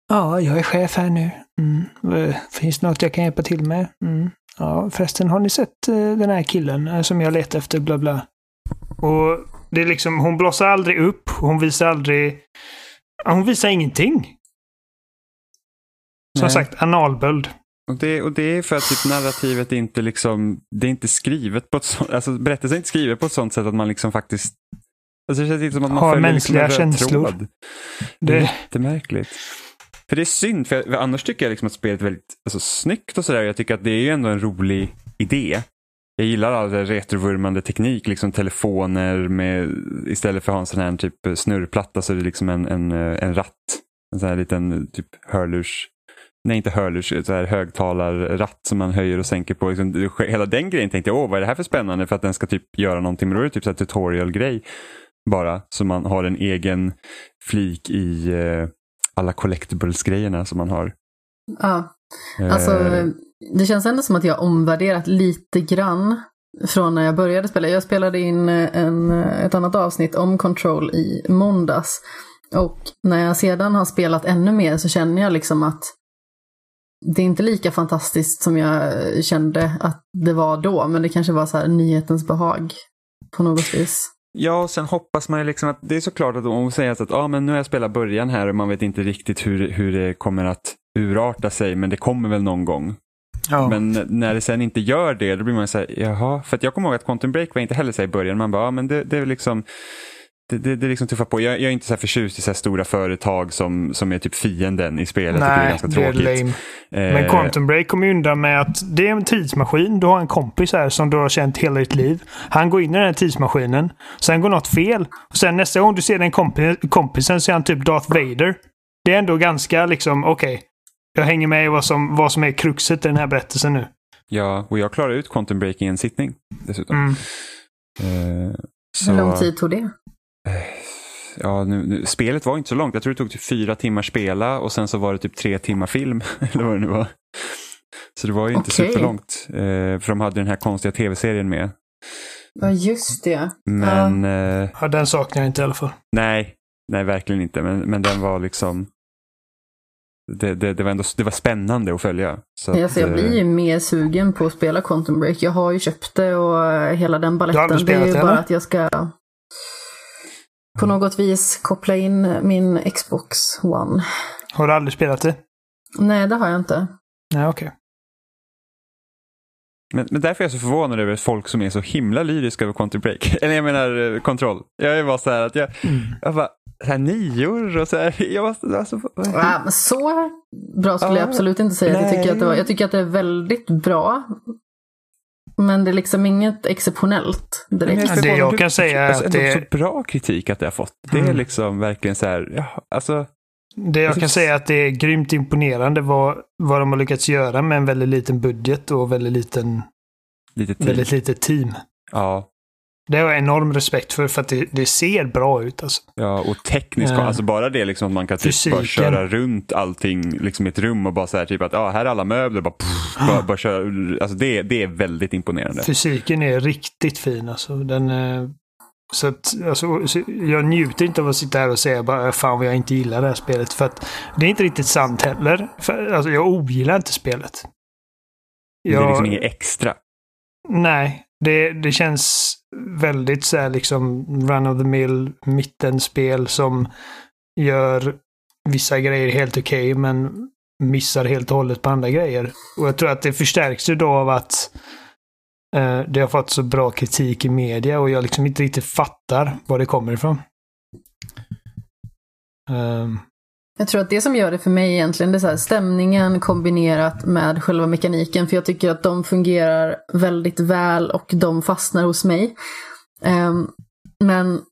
Ja, jag är chef här nu. Mm. Eh, Finns det något jag kan hjälpa till med? Mm. Ja, förresten, har ni sett eh, den här killen som jag letar efter? Bla, bla. Och det är liksom, hon blossar aldrig upp. Hon visar aldrig... Hon visar ingenting. Som Nej. sagt, analböld. Och det, och det är för att typ narrativet inte liksom, det är inte skrivet på ett sånt, alltså berättelsen är inte skriven på ett sånt sätt att man liksom faktiskt, alltså det känns inte som att man Har följer liksom en röd känslor. tråd. Det är jättemärkligt. För det är synd, för, jag, för annars tycker jag liksom att spelet är väldigt alltså, snyggt och sådär. Jag tycker att det är ju ändå en rolig idé. Jag gillar all retrovurmande teknik, liksom telefoner med, istället för att ha en sån här typ snurrplatta så är det liksom en, en, en ratt. En sån här liten typ hörlurs, nej inte hörlurs, så här högtalarratt som man höjer och sänker på. Liksom, hela den grejen tänkte jag, åh vad är det här för spännande för att den ska typ göra någonting. Men då är det typ så här tutorial-grej bara. Så man har en egen flik i eh, alla collectibles-grejerna som man har. Ja, alltså Eh, det känns ändå som att jag omvärderat lite grann från när jag började spela. Jag spelade in eh, en, eh, ett annat avsnitt om Control i måndags. Och när jag sedan har spelat ännu mer så känner jag liksom att det är inte lika fantastiskt som jag kände att det var då. Men det kanske var så här nyhetens behag på något vis. Ja, och sen hoppas man ju liksom att det är såklart att om man säger att ah, men nu har jag spelat början här och man vet inte riktigt hur, hur det kommer att urarta sig, men det kommer väl någon gång ja. Men när det sen inte gör det, då blir man så här, jaha. För att jag kommer ihåg att Quantum Break var inte heller så i början. Man bara, ja men det, det är liksom det, det, det är liksom tuffa på. Jag, jag är inte så här förtjust i så stora företag som, som är typ fienden i spelet. Tycker det är Nej, ganska det är tråkigt. lame. Eh, Men Quantum Break kommer undan med att det är en tidsmaskin. Du har en kompis här som du har känt hela ditt liv. Han går in i den här tidsmaskinen. Sen går något fel. Och sen nästa gång du ser den kompi kompisen så är han typ Darth Vader. Det är ändå ganska liksom, okej. Jag hänger med i vad som, vad som är kruxet i den här berättelsen nu. Ja, och jag klarade ut Quantum Break i en sittning dessutom. Mm. Eh, så, Hur lång tid tog det? Ja, nu, nu, spelet var inte så långt. Jag tror det tog typ fyra timmar spela och sen så var det typ tre timmar film. eller vad det nu var. Så det var ju inte Okej. superlångt. Eh, för de hade den här konstiga tv-serien med. Ja, just det. Men eh, Ja, den saknar jag inte i alla fall. nej, nej verkligen inte. Men, men den var liksom... det, det, det, var ändå, det var spännande att följa. Så att, alltså jag blir eh, ju mer sugen på att spela Quantum Break. Jag har ju köpt det och hela den baletten. Det är ju bara att jag ska på något vis koppla in min Xbox One. Har du aldrig spelat det? Nej, det har jag inte. Nej, okej. Men, men därför är jag så förvånad över folk som är så himla lyriska över Quantum Break. Eller jag menar eh, kontroll. Jag är bara så här att jag, jag bara, så här nior och så här. Jag var, alltså, Ja, så bra skulle jag Ja, absolut inte säga att jag tycker att det var. Jag tycker att det är väldigt bra. Men det är liksom inget exceptionellt direkt. Ja, det jag kan säga är alltså, att ändå det- så bra kritik att det har fått. Det är Mm. liksom verkligen så här, ja, alltså, Det jag kan säga är att det är grymt imponerande vad, vad de har lyckats göra med en väldigt liten budget och väldigt, liten, lite väldigt litet team. Ja, Det har jag enorm respekt för, för att det, det ser bra ut. Alltså. ja, och tekniskt, Ja. alltså bara det liksom att man kan typ bara köra runt allting liksom i ett rum och bara så här typ att, ja, här är alla möbler, bara, pff, bara, bara köra, alltså det, det är väldigt imponerande. Fysiken är riktigt fin. Alltså. Den, eh, så att, alltså, så jag njuter inte av att sitta här och säga bara fan vad jag inte gillar det här spelet. För att det är inte riktigt sant heller. För, alltså, jag ogillar inte spelet. Det är Jag- liksom inget extra. Nej, det, det känns väldigt så här liksom run of the mill mittenspel som gör vissa grejer helt okej men missar helt och hållet på andra grejer. Och jag tror att det förstärks ju då av att eh, det har fått så bra kritik i media och jag liksom inte riktigt fattar var det kommer ifrån. Um, jag tror att det som gör det för mig egentligen det är så här, stämningen kombinerat med själva mekaniken. För jag tycker att de fungerar väldigt väl och de fastnar hos mig. Um, men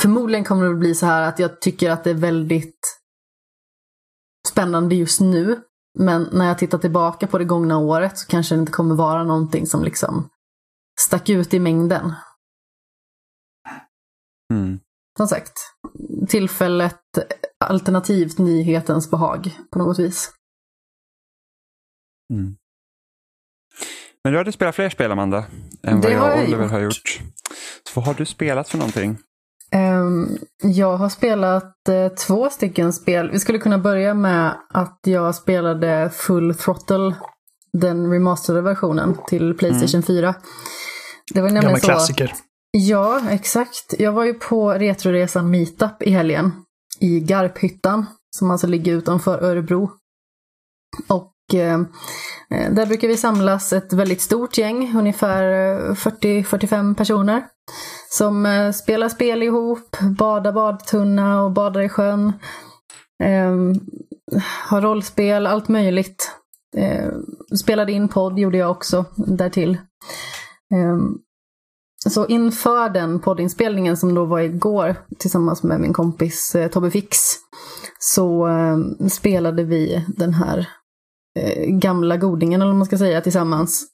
förmodligen kommer det bli så här att jag tycker att det är väldigt spännande just nu. Men när jag tittar tillbaka på det gångna året så kanske det inte kommer vara någonting som liksom stack ut i mängden. Mm. Som sagt, tillfället alternativt nyhetens behag på något vis. Mm. Men du hade spelat fler spel, Amanda, än vad Det jag och Oliver gjort. har gjort. Så vad har du spelat för någonting? Ehm, jag har spelat eh, två stycken spel. Vi skulle kunna börja med att jag spelade Full Throttle, den remasterade versionen till Playstation 4. Det var nämligen gammal så klassiker. Ja, exakt. Jag var ju på Retroresan Meetup i helgen i Garphyttan, som alltså ligger utanför Örebro. Och eh, eh där brukar vi samlas ett väldigt stort gäng, ungefär eh, 40-45 personer. Som eh, spelar spel ihop, badar badtunna och badar i sjön. Eh, har rollspel, allt möjligt. Eh, spelade in podd gjorde jag också därtill. Eh, så inför den poddinspelningen som då var igår tillsammans med min kompis eh, Tobbe Fix så eh, spelade vi den här eh, gamla godingen, eller vad man ska säga, tillsammans.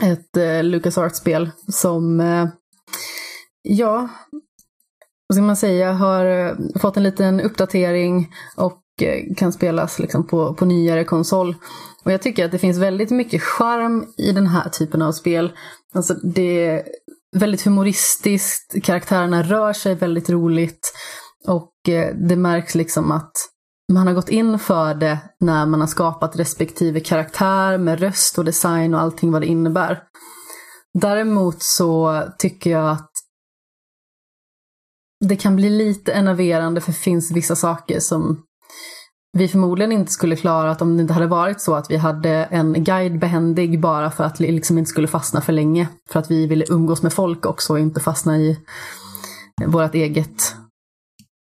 Ett eh, LucasArts-spel som, eh, ja, vad ska man säga, har eh, fått en liten uppdatering och eh, kan spelas liksom på, på nyare konsol. Och jag tycker att det finns väldigt mycket charm i den här typen av spel. Alltså det är väldigt humoristiskt, karaktärerna rör sig väldigt roligt och eh, det märks liksom att man har gått in för det när man har skapat respektive karaktär med röst och design och allting vad det innebär. Däremot så tycker jag att det kan bli lite enerverande för det finns vissa saker som vi förmodligen inte skulle klarat om det inte hade varit så att vi hade en guide behändig bara för att vi liksom inte skulle fastna för länge. För att vi ville umgås med folk också och inte fastna i vårt eget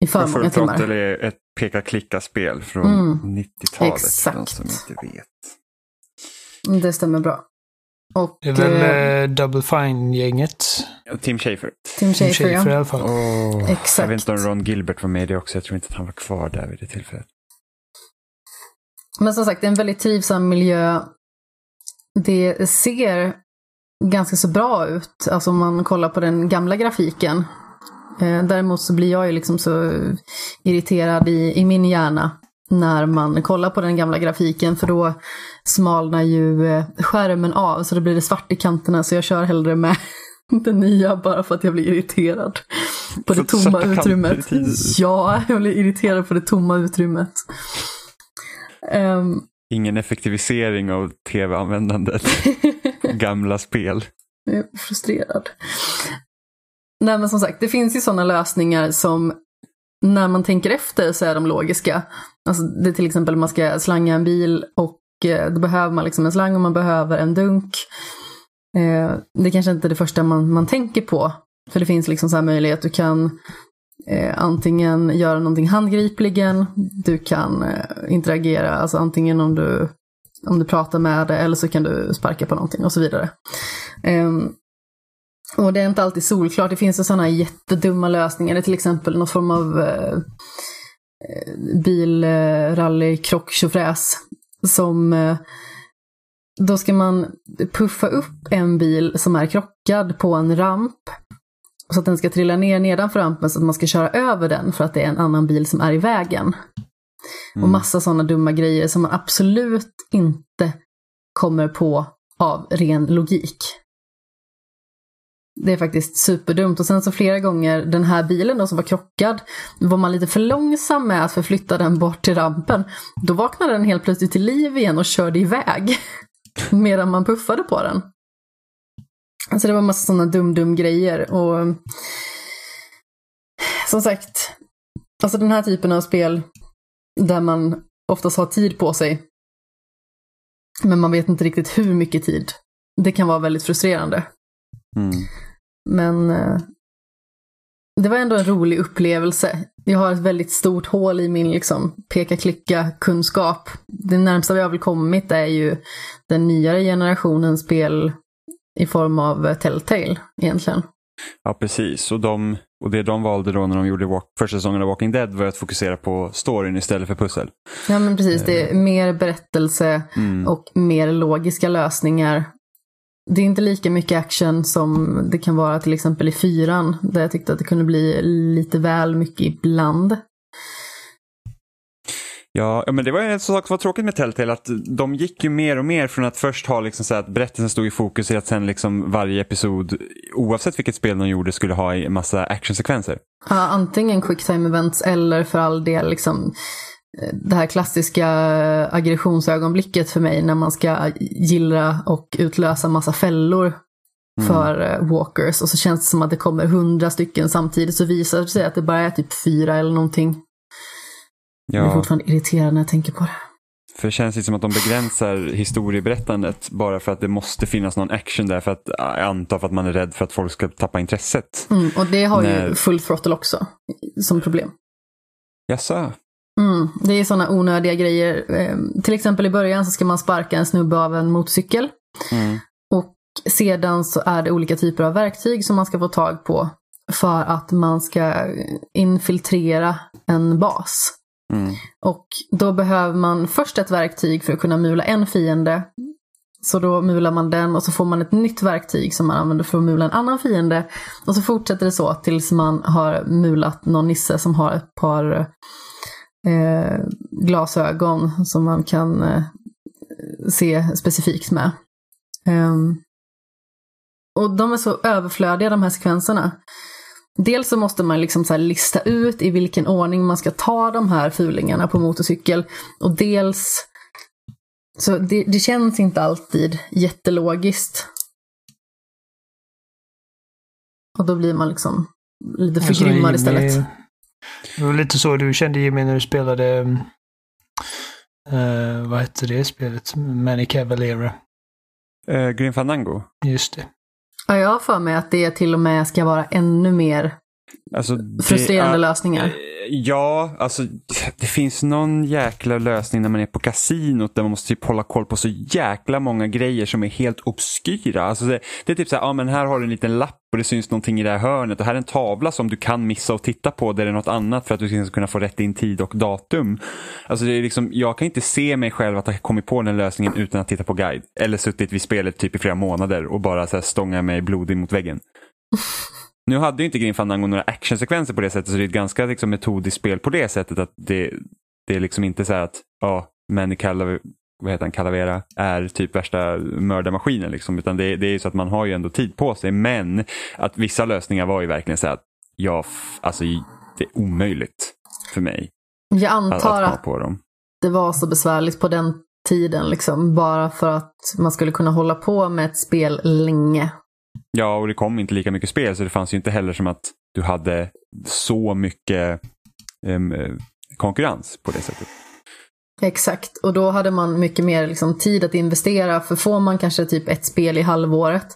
i för många timmar. Är ett peka-klicka-spel från Mm. 90-talet. Exakt. För de som inte vet. Det stämmer bra. Och Det är väl eh, eh, Double Fine-gänget. Tim Schafer. Tim Tim Schafer, Schafer i ja. alla fall. Oh, Exakt. Jag vet inte om Ron Gilbert var med i det också. Jag tror inte att han var kvar där vid det tillfället. Men som sagt, det är en väldigt trivsam miljö. Det ser ganska så bra ut, alltså om man kollar på den gamla grafiken. Eh, däremot så blir jag ju liksom så irriterad i, i min hjärna när man kollar på den gamla grafiken för då smalnar ju eh, skärmen av så det blir det svart i kanterna så jag kör hellre med den nya bara för att jag blir irriterad på det För att tomma utrymmet. Ja, jag blir irriterad på det tomma utrymmet. Um, Ingen effektivisering av tv-användandet. Gamla spel. Jag är frustrerad. Nej men som sagt, det finns ju sådana lösningar som när man tänker efter så är de logiska. Alltså det är till exempel man ska slanga en bil och Eh, då behöver man liksom en slang och man behöver en dunk. Eh, det är kanske inte är det första man, man tänker på. För det finns liksom så här möjlighet, du kan eh, antingen göra någonting handgripligen, du kan eh, interagera, alltså antingen om du, om du pratar med det eller så kan du sparka på någonting och så vidare. Ehm, och det är inte alltid solklart, det finns sådana jättedumma lösningar, det är till exempel någon form av eh, eh bilrally, krock, tjofräs som eh, då ska man puffa upp en bil som är krockad på en ramp så att den ska trilla ner nedanför rampen så att man ska köra över den för att det är en annan bil som är i vägen. Mm. Och massa sådana dumma grejer som man absolut inte kommer på av ren logik. Det är faktiskt superdumt. Och sen så flera gånger, den här bilen då som var krockad, var man lite för långsam med att förflytta den bort till rampen. Då vaknade den helt plötsligt till liv igen och körde iväg. Medan man puffade på den. Alltså det var en massa sådana dum-dum grejer och som sagt, alltså den här typen av spel där man oftast har tid på sig men man vet inte riktigt hur mycket tid. Det kan vara väldigt frustrerande. Mm. Men eh, det var ändå en rolig upplevelse. Jag har ett väldigt stort hål i min liksom, peka-klicka-kunskap. Det närmsta vi har väl kommit är ju den nyare generationens spel i form av Telltale egentligen. Ja, precis. Och, de, och det de valde då när de gjorde walk, första säsongen av Walking Dead var att fokusera på storyn istället för pussel. Ja, men precis. Det är mer berättelse Mm. och mer logiska lösningar. Det är inte lika mycket action som det kan vara till exempel i fyran, där jag tyckte att det kunde bli lite väl mycket ibland. Ja, ja, men det var en sak som var tråkigt med Telltale, att de gick ju mer och mer från att först ha liksom så att berättelsen stod i fokus till att sen liksom varje episod, oavsett vilket spel de gjorde, skulle ha en massa actionsekvenser. Ja, antingen quicktime events eller för all del liksom det här klassiska aggressionsögonblicket för mig när man ska gillra och utlösa massa fällor för eh, walkers och så känns det som att det kommer hundra stycken samtidigt så visar det sig att det bara är typ fyra eller någonting. Jag är Ja, fortfarande irriterad när jag tänker på det. för det känns lite som att de begränsar historieberättandet bara för att det måste finnas någon action där, för att, jag antar för att man är rädd för att folk ska tappa intresset. Mm, och det har ju Nej. full throttle också som problem. Jaså? Mm, det är sådana onödiga grejer. Eh, till exempel i början så ska man sparka en snubbe av en motorcykel. Mm. Och sedan så är det olika typer av verktyg som man ska få tag på för att man ska infiltrera en bas. Mm. Och då behöver man först ett verktyg för att kunna mula en fiende. Så då mular man den och så får man ett nytt verktyg som man använder för att mula en annan fiende. Och så fortsätter det så tills man har mulat någon nisse som har ett par eh, glasögon som man kan eh, se specifikt med. Ehm, och de är så överflödiga de här sekvenserna. Dels så måste man liksom så lista ut i vilken ordning man ska ta de här fulingarna på motorcykel. Och dels så det, det känns inte alltid jättelogiskt. Och då blir man liksom lite Alltså, förgrymmad istället. Det var lite så du kände Jimmy när du spelade, uh, vad hette det spelet? Manny Cavalera. Eh, Grim Fandango? Just det. Ja, jag har för mig att det till och med ska vara ännu mer Alltså, frustrerande ja, lösningar. Ja, alltså det finns någon jäkla lösning när man är på kasinot där man måste typ hålla koll på så jäkla många grejer som är helt obskyra. Alltså det, det är typ så här, ja men här har du en liten lapp och det syns någonting i det här hörnet och här är en tavla som du kan missa och titta på där det är något annat för att du ska kunna få rätt in tid och datum. Alltså det är liksom, jag kan inte se mig själv att ha kommit på den lösningen utan att titta på guide. Eller suttit vid spelet typ i flera månader och bara så här stånga mig blodig mot väggen. Nu hade ju inte Grim Fandango några actionsekvenser på det sättet så det är ett ganska liksom, metodiskt spel på det sättet att det, det är liksom inte så här att ja, vad heter han, Calavera är typ värsta mördarmaskinen liksom, utan det, det är ju så att man har ju ändå tid på sig men att vissa lösningar var ju verkligen så här att ja, alltså det är omöjligt för mig Jag att, att antar komma att på dem. det var så besvärligt på den tiden, liksom, bara för att man skulle kunna hålla på med ett spel länge. Ja, och det kom inte lika mycket spel så det fanns ju inte heller som att du hade så mycket um, konkurrens på det sättet. Exakt, och då hade man mycket mer liksom, tid att investera. För får man kanske typ ett spel i halvåret,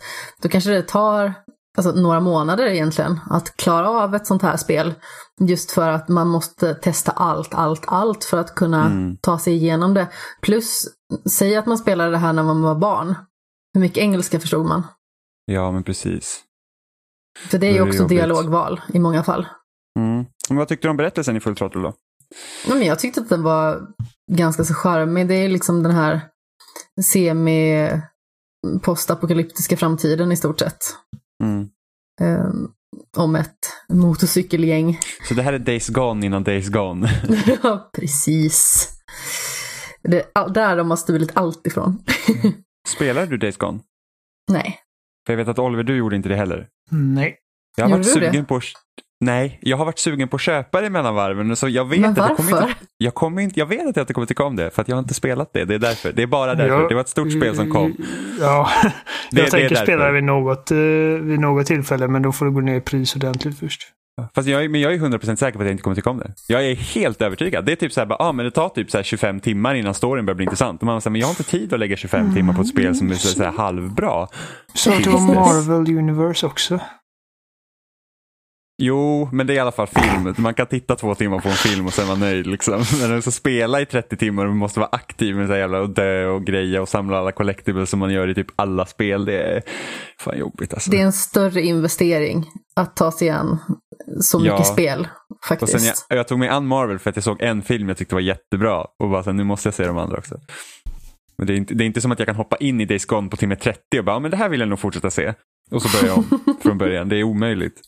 då kanske det tar alltså, några månader egentligen att klara av ett sånt här spel. Just för att man måste testa allt, allt, allt för att kunna mm. ta sig igenom det. Plus, säg att man spelade det här när man var barn. Hur mycket engelska förstod man? Ja, men precis. För det är ju också dialogval i många fall. Mm. Men vad tyckte du om berättelsen i Full Throttle då? Ja, men jag tyckte att den var ganska så charmig. Det är liksom den här semi postapokalyptiska framtiden i stort sett. Mm. Um, om ett motorcykelgäng. Så det här är Days Gone innan Days Gone? ja, precis. Det, där de har stulit allt ifrån. Spelar du Days Gone? Nej. För jag vet att Oliver, du gjorde inte det heller. Nej. Jag har Gjorde varit sugen det? på Nej, jag har varit sugen på att köpa det mellan varven. Så jag vet Men varför? Att jag, kommer inte, jag, kommer inte, jag vet att jag inte kommer tycka om det, för att jag har inte spelat det. Det är därför. Det är bara därför. Ja, det var ett stort spel som kom. Ja, det, jag tänker spela det vid något, uh, vid något tillfälle, men då får du gå ner i pris ordentligt först. Fast jag, men jag är 100% säker på att jag inte kommer tycka om det. Jag är helt övertygad. Det är typ så här, ah, men det tar typ så 25 timmar innan storyn börjar bli intressant. Och man säger, men jag har inte tid att lägga 25 mm. timmar på ett spel som är så, så här halvbra. Så det var Marvel Universe också? Jo, men det är i alla fall film. Man kan titta två timmar på en film och sen vara nöjd. Liksom. Men att spela i 30 timmar och måste vara aktiv med så jävla och dö och greja och samla alla collectibles som man gör i typ alla spel. Det är fan jobbigt alltså. Det är en större investering att ta sig an så mycket ja. spel. Faktiskt. Och sen jag, jag, tog mig an Marvel för att jag såg en film jag tyckte var jättebra och bara så nu måste jag se de andra också. Men det är, inte, det är inte som att jag kan hoppa in i Days Gone på timme 30 och bara, men det här vill jag nog fortsätta se. Och så börjar jag om från början. Det är omöjligt.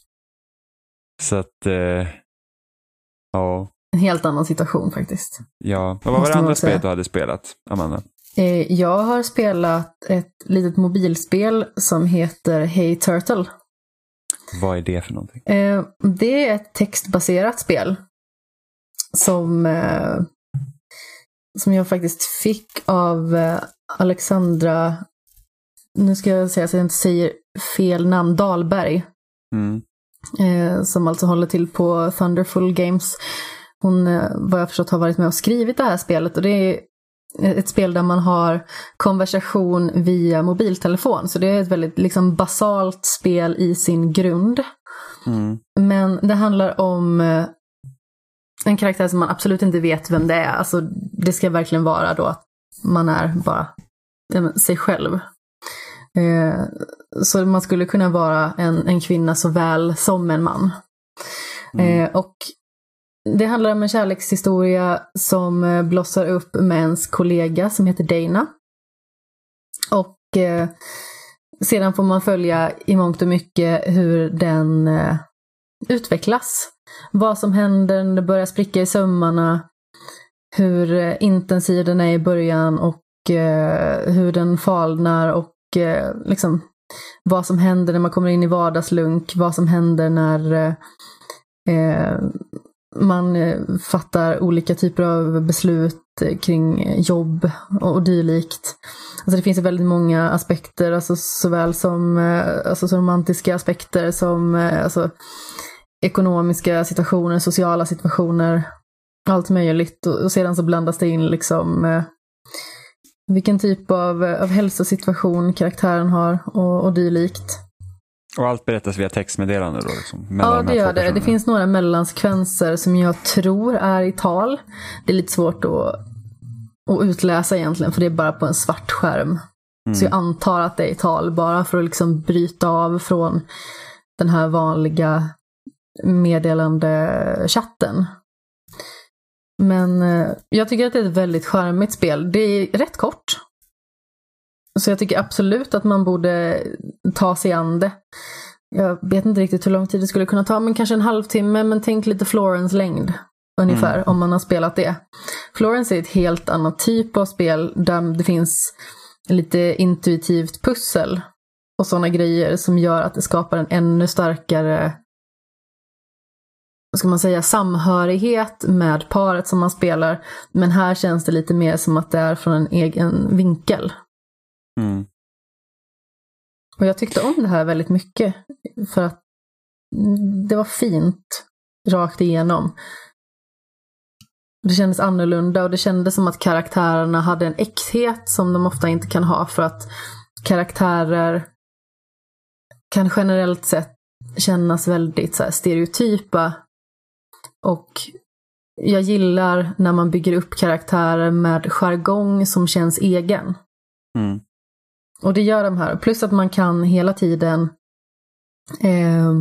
Så att, eh, ja. En helt annan situation faktiskt. Ja, vad var det andra spelet du hade spelat, Amanda? Eh, jag har spelat ett litet mobilspel som heter Hey Turtle. Vad är det för någonting? Eh, det är ett textbaserat spel. Som, eh, som jag faktiskt fick av eh, Alexandra, nu ska jag säga så jag inte säger fel namn, Dahlberg. Mm. Eh, som alltså håller till på Thunderful Games. Hon, eh, vad jag förstått, har varit med och skrivit det här spelet och det är ett spel där man har konversation via mobiltelefon. Så det är ett väldigt liksom, basalt spel i sin grund. Mm. Men det handlar om eh, en karaktär som man absolut inte vet vem det är. Alltså, det ska verkligen vara då att man är bara sig själv. Eh, så man skulle kunna vara en, en kvinna såväl som en man. Mm. Eh, och det handlar om en kärlekshistoria som eh, blossar upp med ens kollega som heter Dana. Och eh, sedan får man följa i mångt och mycket hur den eh, utvecklas. Vad som händer när det börjar spricka i sömmarna. Hur eh, intensiv den är i början och eh, hur den falnar och eh, liksom, vad som händer när man kommer in i vardagslunk, vad som händer när eh, eh man eh, fattar olika typer av beslut eh, kring eh, jobb och dylikt. Alltså det finns väldigt många aspekter, alltså såväl som alltså så romantiska aspekter som alltså, ekonomiska situationer, sociala situationer, allt möjligt. Och, sedan så blandas det in liksom vilken typ av, av hälsosituation karaktären har och, och dylikt. Och allt berättas via textmeddelande då? Liksom, ja, det gör det. Det finns några mellansekvenser som jag tror är i tal. Det är lite svårt att, att utläsa egentligen, för det är bara på en svart skärm. Mm. Så jag antar att det är i tal, bara för att liksom bryta av från den här vanliga meddelandechatten. Men eh, jag tycker att det är ett väldigt charmigt spel. Det är rätt kort. Så jag tycker absolut att man borde ta sig an det. Jag vet inte riktigt hur lång tid det skulle kunna ta, men kanske en halvtimme. Men tänk lite Florence längd ungefär, mm. om man har spelat det. Florence är ett helt annat typ av spel där det finns lite intuitivt pussel och sådana grejer som gör att det skapar en ännu starkare ska man säga, samhörighet med paret som man spelar. Men här känns det lite mer som att det är från en egen vinkel. Mm. Och jag tyckte om det här väldigt mycket. För att det var fint rakt igenom. Det kändes annorlunda och det kändes som att karaktärerna hade en äkthet som de ofta inte kan ha för att karaktärer kan generellt sett kännas väldigt så här, stereotypa. Och jag gillar när man bygger upp karaktärer med jargong som känns egen. Mm. Och det gör de här. Plus att man kan hela tiden eh,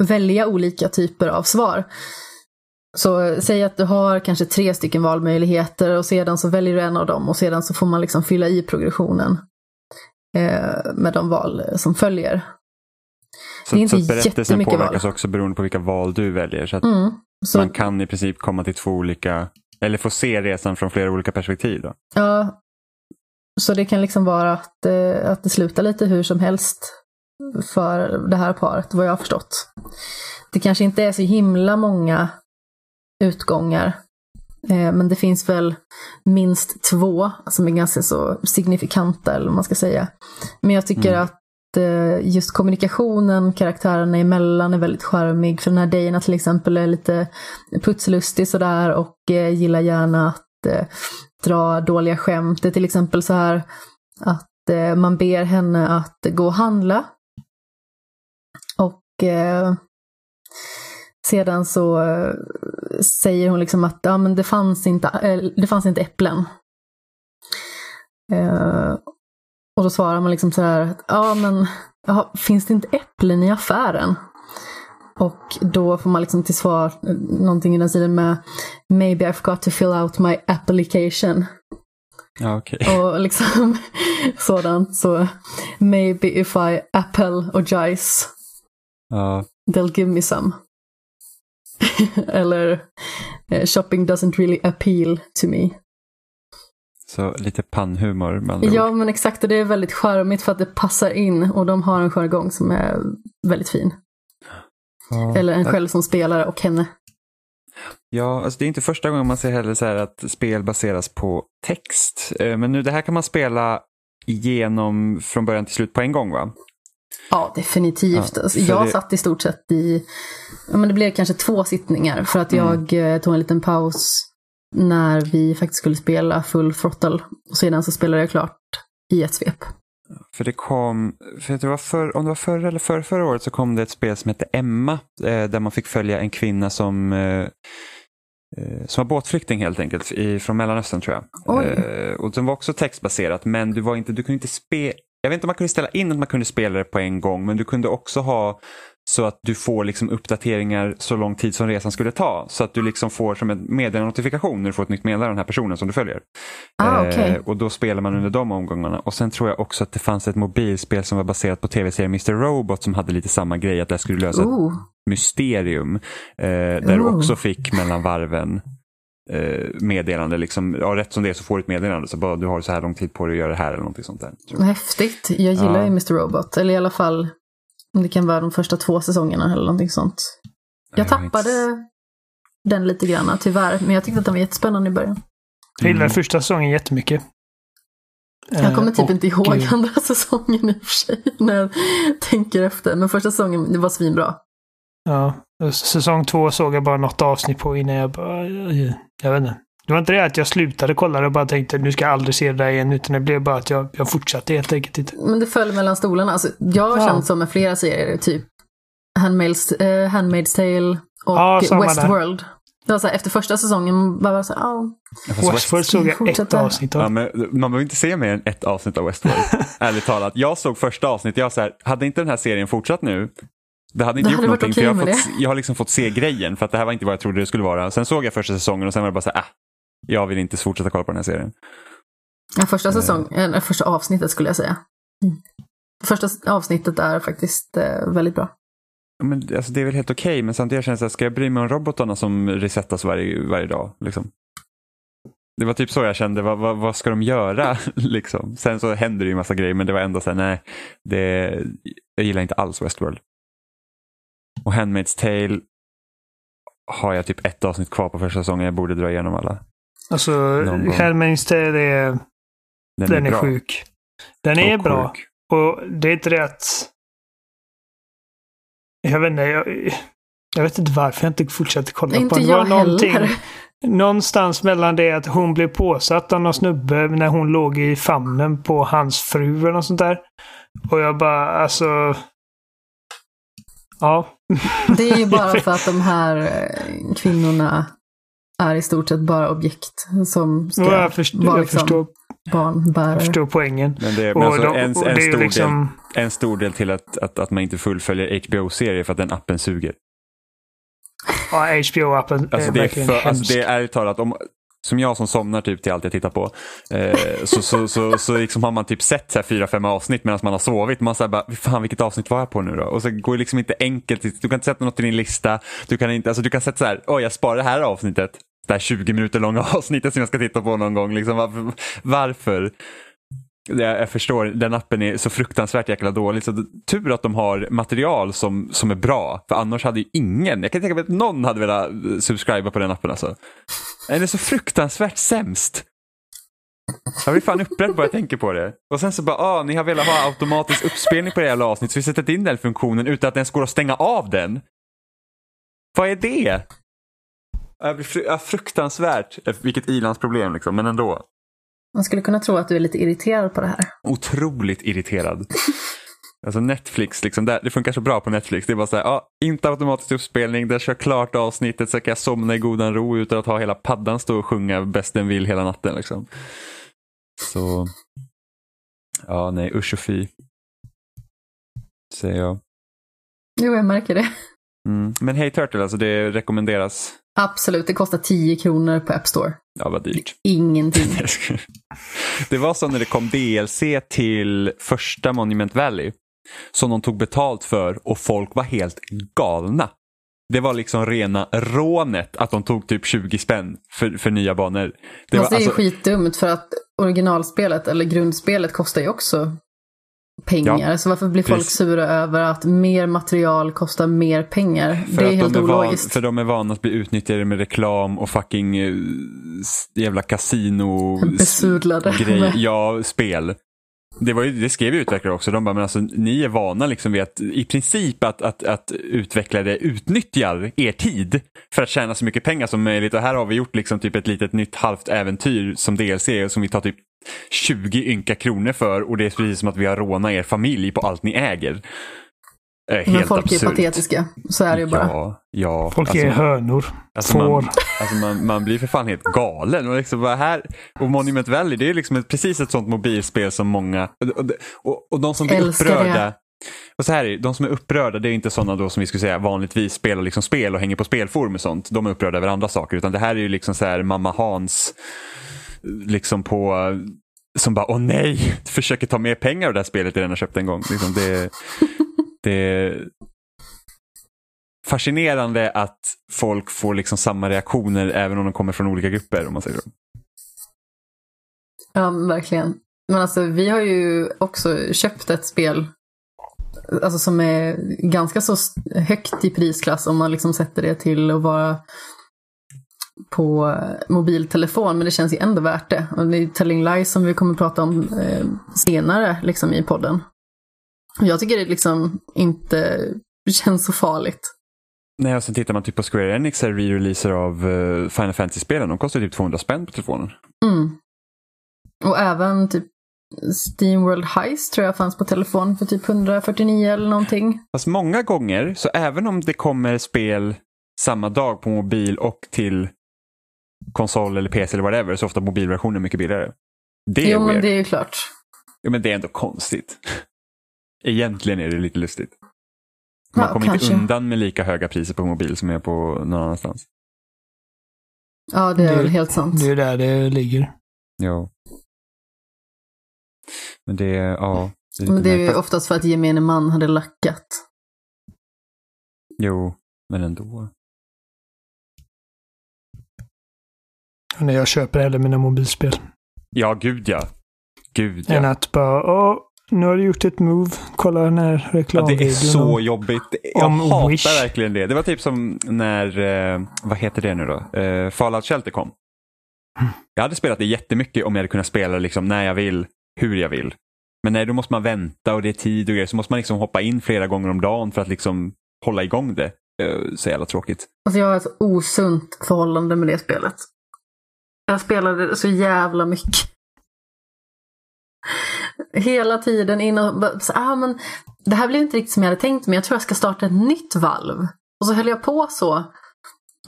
välja olika typer av svar. Så säg att du har kanske tre stycken valmöjligheter och sedan så väljer du en av dem och sedan så får man liksom fylla i progressionen eh, med de val som följer. Så, Det är inte så berättelsen påverkas val. också beroende på vilka val du väljer. Så att Mm. Så, man kan i princip komma till två olika, eller få se resan från flera olika perspektiv. Då. ja, så det kan liksom vara att, eh, att det slutar lite hur som helst för det här paret, vad jag har förstått. Det kanske inte är så himla många utgångar. Eh, men det finns väl minst två som är ganska så signifikanta, eller vad man ska säga. Men jag tycker Mm. att eh, just kommunikationen karaktärerna emellan är väldigt charmig. För den här Dana till exempel är lite putslustig sådär och gillar gärna att dra dåliga skämt. Det är till exempel så här att eh, man ber henne att gå och handla. Och eh, sedan så eh, säger hon liksom att ja, men det, fanns inte, eh, det fanns inte äpplen. Eh, och då svarar man liksom så här, ja men jaha, finns det inte äpplen i affären? Och då får man liksom till svar eh, någonting i den stilen med Maybe I forgot to fill out my application. Ja, okej. Och liksom sådant. Så maybe if I apologize Ja, they'll give me some. Eller eh, shopping doesn't really appeal to me. så lite pannhumor med andra ord. Ja men exakt och det är väldigt charmigt för att det passar in och de har en jargong som är väldigt fin. Ja. Eller en själv som spelare och henne. Ja, alltså det är inte första gången man ser heller så här att spel baseras på text. Eh, Men nu det här kan man spela igenom från början till slut på en gång va? Ja, definitivt. Ja, Alltså, jag det- satt i stort sett i, ja men det blev kanske två sittningar för att jag eh, tog en liten paus när vi faktiskt skulle spela full throttle. Och sedan så spelade jag klart i ett svep. För det kom, för det var för, om det var förra eller förra, förra året så kom det ett spel som hette Emma. Eh, där man fick följa en kvinna som, eh, eh, som var båtflykting helt enkelt i, från Mellanöstern tror jag. Eh, och den var också textbaserat men du, var inte, du kunde inte spela, jag vet inte om man kunde ställa in att man kunde spela det på en gång men du kunde också ha så att du får liksom uppdateringar så lång tid som resan skulle ta. Så att du liksom får som en meddelandenotifikation när du får ett nytt meddelande av den här personen som du följer. Ah, okej. Eh, och då spelar man under de omgångarna. Och sen tror jag också att det fanns ett mobilspel som var baserat på tv-serien Mr. Robot som hade lite samma grej, att där skulle du lösa ett Oh, mysterium. Eh, där du Oh. också fick mellan varven eh, meddelande. Liksom, ja, rätt som det är så får du ett meddelande. Så bara du har så här lång tid på dig att göra det här eller någonting sånt där. häftigt. Jag gillar Ja. ju Mr. Robot. Eller i alla fall det kan vara de första två säsongerna eller någonting sånt. Jag inte- tappade den lite grann tyvärr. Men jag tyckte att den var jättespännande i början. Jag gillar Mm. första säsongen jättemycket. Jag kommer Eh, typ och, inte ihåg eh, andra säsongen i och för sig när jag tänker efter. Men första säsongen, det var svinbra. Ja, säsong två såg jag bara något avsnitt på innan jag bara... Jag vet inte. Det var inte det att jag slutade kolla och bara tänkte nu ska jag aldrig se det där igen. Utan det blev bara att jag, jag fortsatte helt enkelt inte. Men det föll mellan stolarna. Alltså, jag har Ja. känt så med flera serier, typ Handmaid's, eh, Handmaid's Tale och Ja, där. Westworld. Det var så här, efter första säsongen bara så här, ja, Ja, fast Westworld såg jag ett avsnitt Ja, av. men man behöver inte se mer än ett avsnitt av Westworld. ärligt talat. Jag såg första avsnittet, jag så här, hade inte den här serien fortsatt nu, det hade inte Det gjort hade någonting. För jag, har fått, jag har liksom fått se grejen, för att det här var inte vad jag trodde det skulle vara. Sen såg jag första säsongen och sen var det bara så här, äh, jag vill inte fortsätta kolla på den här serien. ja, första säsong, eh, första avsnittet skulle jag säga. Mm. Första avsnittet är faktiskt eh, väldigt bra. Men, alltså, det är väl helt okej, men samtidigt känns det att ska jag bry mig om robotarna som resetas varje, varje dag? Liksom? Det var typ så jag kände, vad, vad, vad ska de göra? liksom. Sen så händer det ju massa grejer, men det var ändå så här, nej, det, jag gillar inte alls Westworld. Och Handmaid's Tale, har jag typ ett avsnitt kvar på första säsongen. Jag borde dra igenom alla. Alltså, Tale är, Den, den är, bra. sjuk. Den är Och bra. sjuk. Och det är inte det att... Jag vet inte, jag, jag vet inte varför jag inte fortsätter kolla Inte på den. Det var någonting, heller. någonstans mellan det att hon blev påsatt av någon snubbe när hon låg i famnen på hans fru eller något sånt där. Och jag bara, alltså... Ja. Det är ju bara för att de här eh, kvinnorna är i stort sett bara objekt som ska jag, först, vara jag, liksom förstår, barnbärare. jag förstår poängen. Men det, men alltså, de- en, en, är stor liksom... del, en stor del till att, att, att man inte fullföljer HBO-serier för att den appen suger. Ja, HBO-appen Alltså är det är, verkligen för, hemsk. alltså det är ärligt talat, om, som jag som somnar typ till allt jag tittar på, eh, så, så, så, så liksom har man typ sett så här fyra, fem avsnitt medan man har sovit. Man säger bara, fan vilket avsnitt var jag på nu då? Och så går det liksom inte enkelt, du kan inte sätta något i din lista. Du kan, inte, alltså, du kan sätta så här, oj jag sparar det här avsnittet. Det här 20 minuter långa avsnittet som jag ska titta på någon gång. Liksom, varför? Jag, jag förstår, den appen är så fruktansvärt jäkla dålig. Så tur att de har material som, som är bra. För annars hade ju ingen, jag kan tänka mig att någon hade velat eh, subscriba på den appen alltså. Den är så fruktansvärt sämst. Jag blir fan upprörd bara jag tänker på det. Och sen så bara, ah, ni har velat ha automatisk uppspelning på det jävla avsnittet så vi sätter in den funktionen utan att den ens går att stänga av den. Vad är det? Ja, fruktansvärt, vilket ilandsproblem liksom, men ändå. Man skulle kunna tro att du är lite irriterad på det här. Otroligt irriterad. Alltså Netflix, liksom, det, det funkar så bra på Netflix. Det är bara så här, ja, inte automatisk uppspelning, den kör klart avsnittet så kan jag somna i godan ro utan att ha hela paddan stå och sjunga bäst den vill hela natten. Liksom. Så, ja nej usch och fy. Säger jag. Jo, jag märker det. Mm. Men Hey Turtle, alltså det rekommenderas. Absolut, det kostar 10 kronor på App Store. Ja, vad dyrt. Ingenting. Det var så när det kom DLC till första Monument Valley som de tog betalt för och folk var helt galna. Det var liksom rena rånet att de tog typ 20 spänn för, för nya banor. Det Fast var, det är ju alltså, skitdumt för att originalspelet, eller grundspelet, kostar ju också pengar. Så varför blir folk precis. sura över att mer material kostar mer pengar? för det är helt de är van, ologiskt. För de är vana att bli utnyttjade med reklam och fucking eh, jävla kasino Besudlade. grej, ja, spel. Det, var ju, det skrev utvecklare också. De bara, men alltså, ni är vana liksom vid att i princip att, att, att utvecklare utnyttjar er tid för att tjäna så mycket pengar som möjligt. Och här har vi gjort liksom typ ett litet nytt halvt äventyr som DLC som vi tar typ 20 ynka kronor för och det är precis som att vi har rånat er familj på allt ni äger. Helt Men folk absurt. är patetiska. Så är det ju bara. Ja, ja. Folk alltså- är hönor. Alltså Får. man, alltså man, man blir för fan helt galen. Och, liksom bara här, och Monument Valley det är liksom ett, precis ett sånt mobilspel som många... Och, och, och de som blir Älskar det. upprörda... Och så här är det, de som är upprörda det är inte sådana då som vi skulle säga vanligtvis spelar liksom spel och hänger på spelforum och sånt. De är upprörda över andra saker. Utan det här är ju liksom så här mamma Hans liksom på som bara åh nej, försöker ta mer pengar av det här spelet jag redan köpt en gång. Liksom det, det är fascinerande att folk får liksom samma reaktioner även om de kommer från olika grupper. om man säger så. Ja, verkligen. Men alltså vi har ju också köpt ett spel alltså, som är ganska så högt i prisklass om man liksom sätter det till att vara på eh, mobiltelefon. Men det känns ju ändå värt det. Och det är Telling Lies som vi kommer att prata om eh, senare liksom, i podden. Jag tycker det liksom inte känns så farligt. Nej, och sen tittar man typ på Square Enix re-releaser av uh, Final Fantasy-spelen. De kostar typ 200 spänn på telefonen. Mm. Och även typ Steam World Heist tror jag fanns på telefon för typ 149 eller någonting. Fast många gånger, så även om det kommer spel samma dag på mobil och till konsol eller PC eller whatever, så är ofta mobilversionen mycket billigare. Det är jo, men det är ju klart. Jo, men det är ändå konstigt. Egentligen är det lite lustigt. Man Ja, kommer kanske. inte undan med lika höga priser på mobil som är på någon annanstans. Ja, det är Det- väl helt sant. Det är där det ligger. Jo. Men det är, ja. Det är Men det är ju oftast för att gemene man hade lackat. Jo, men ändå. När jag köper hellre mina mobilspel. Ja, gud ja. Gud Än ja. att bara, åh, nu har du gjort ett move. Kolla den här Ja, reklamvideon. det är så om- jobbigt. Jag om hatar Wish. verkligen det. Det var typ som när, eh, vad heter det nu då? Eh, Fallout Shelter kom. Jag hade spelat det jättemycket om jag hade kunnat spela liksom när jag vill, hur jag vill. Men nej, då måste man vänta och det är tid och grejer. Så måste man liksom hoppa in flera gånger om dagen för att liksom hålla igång det. Eh, Så jävla tråkigt. Alltså jag har ett osunt förhållande med det spelet. Jag spelade så jävla mycket. Hela tiden innan, så, ah, men det här blev inte riktigt som jag hade tänkt men jag tror jag ska starta ett nytt valv. Och så höll jag på så.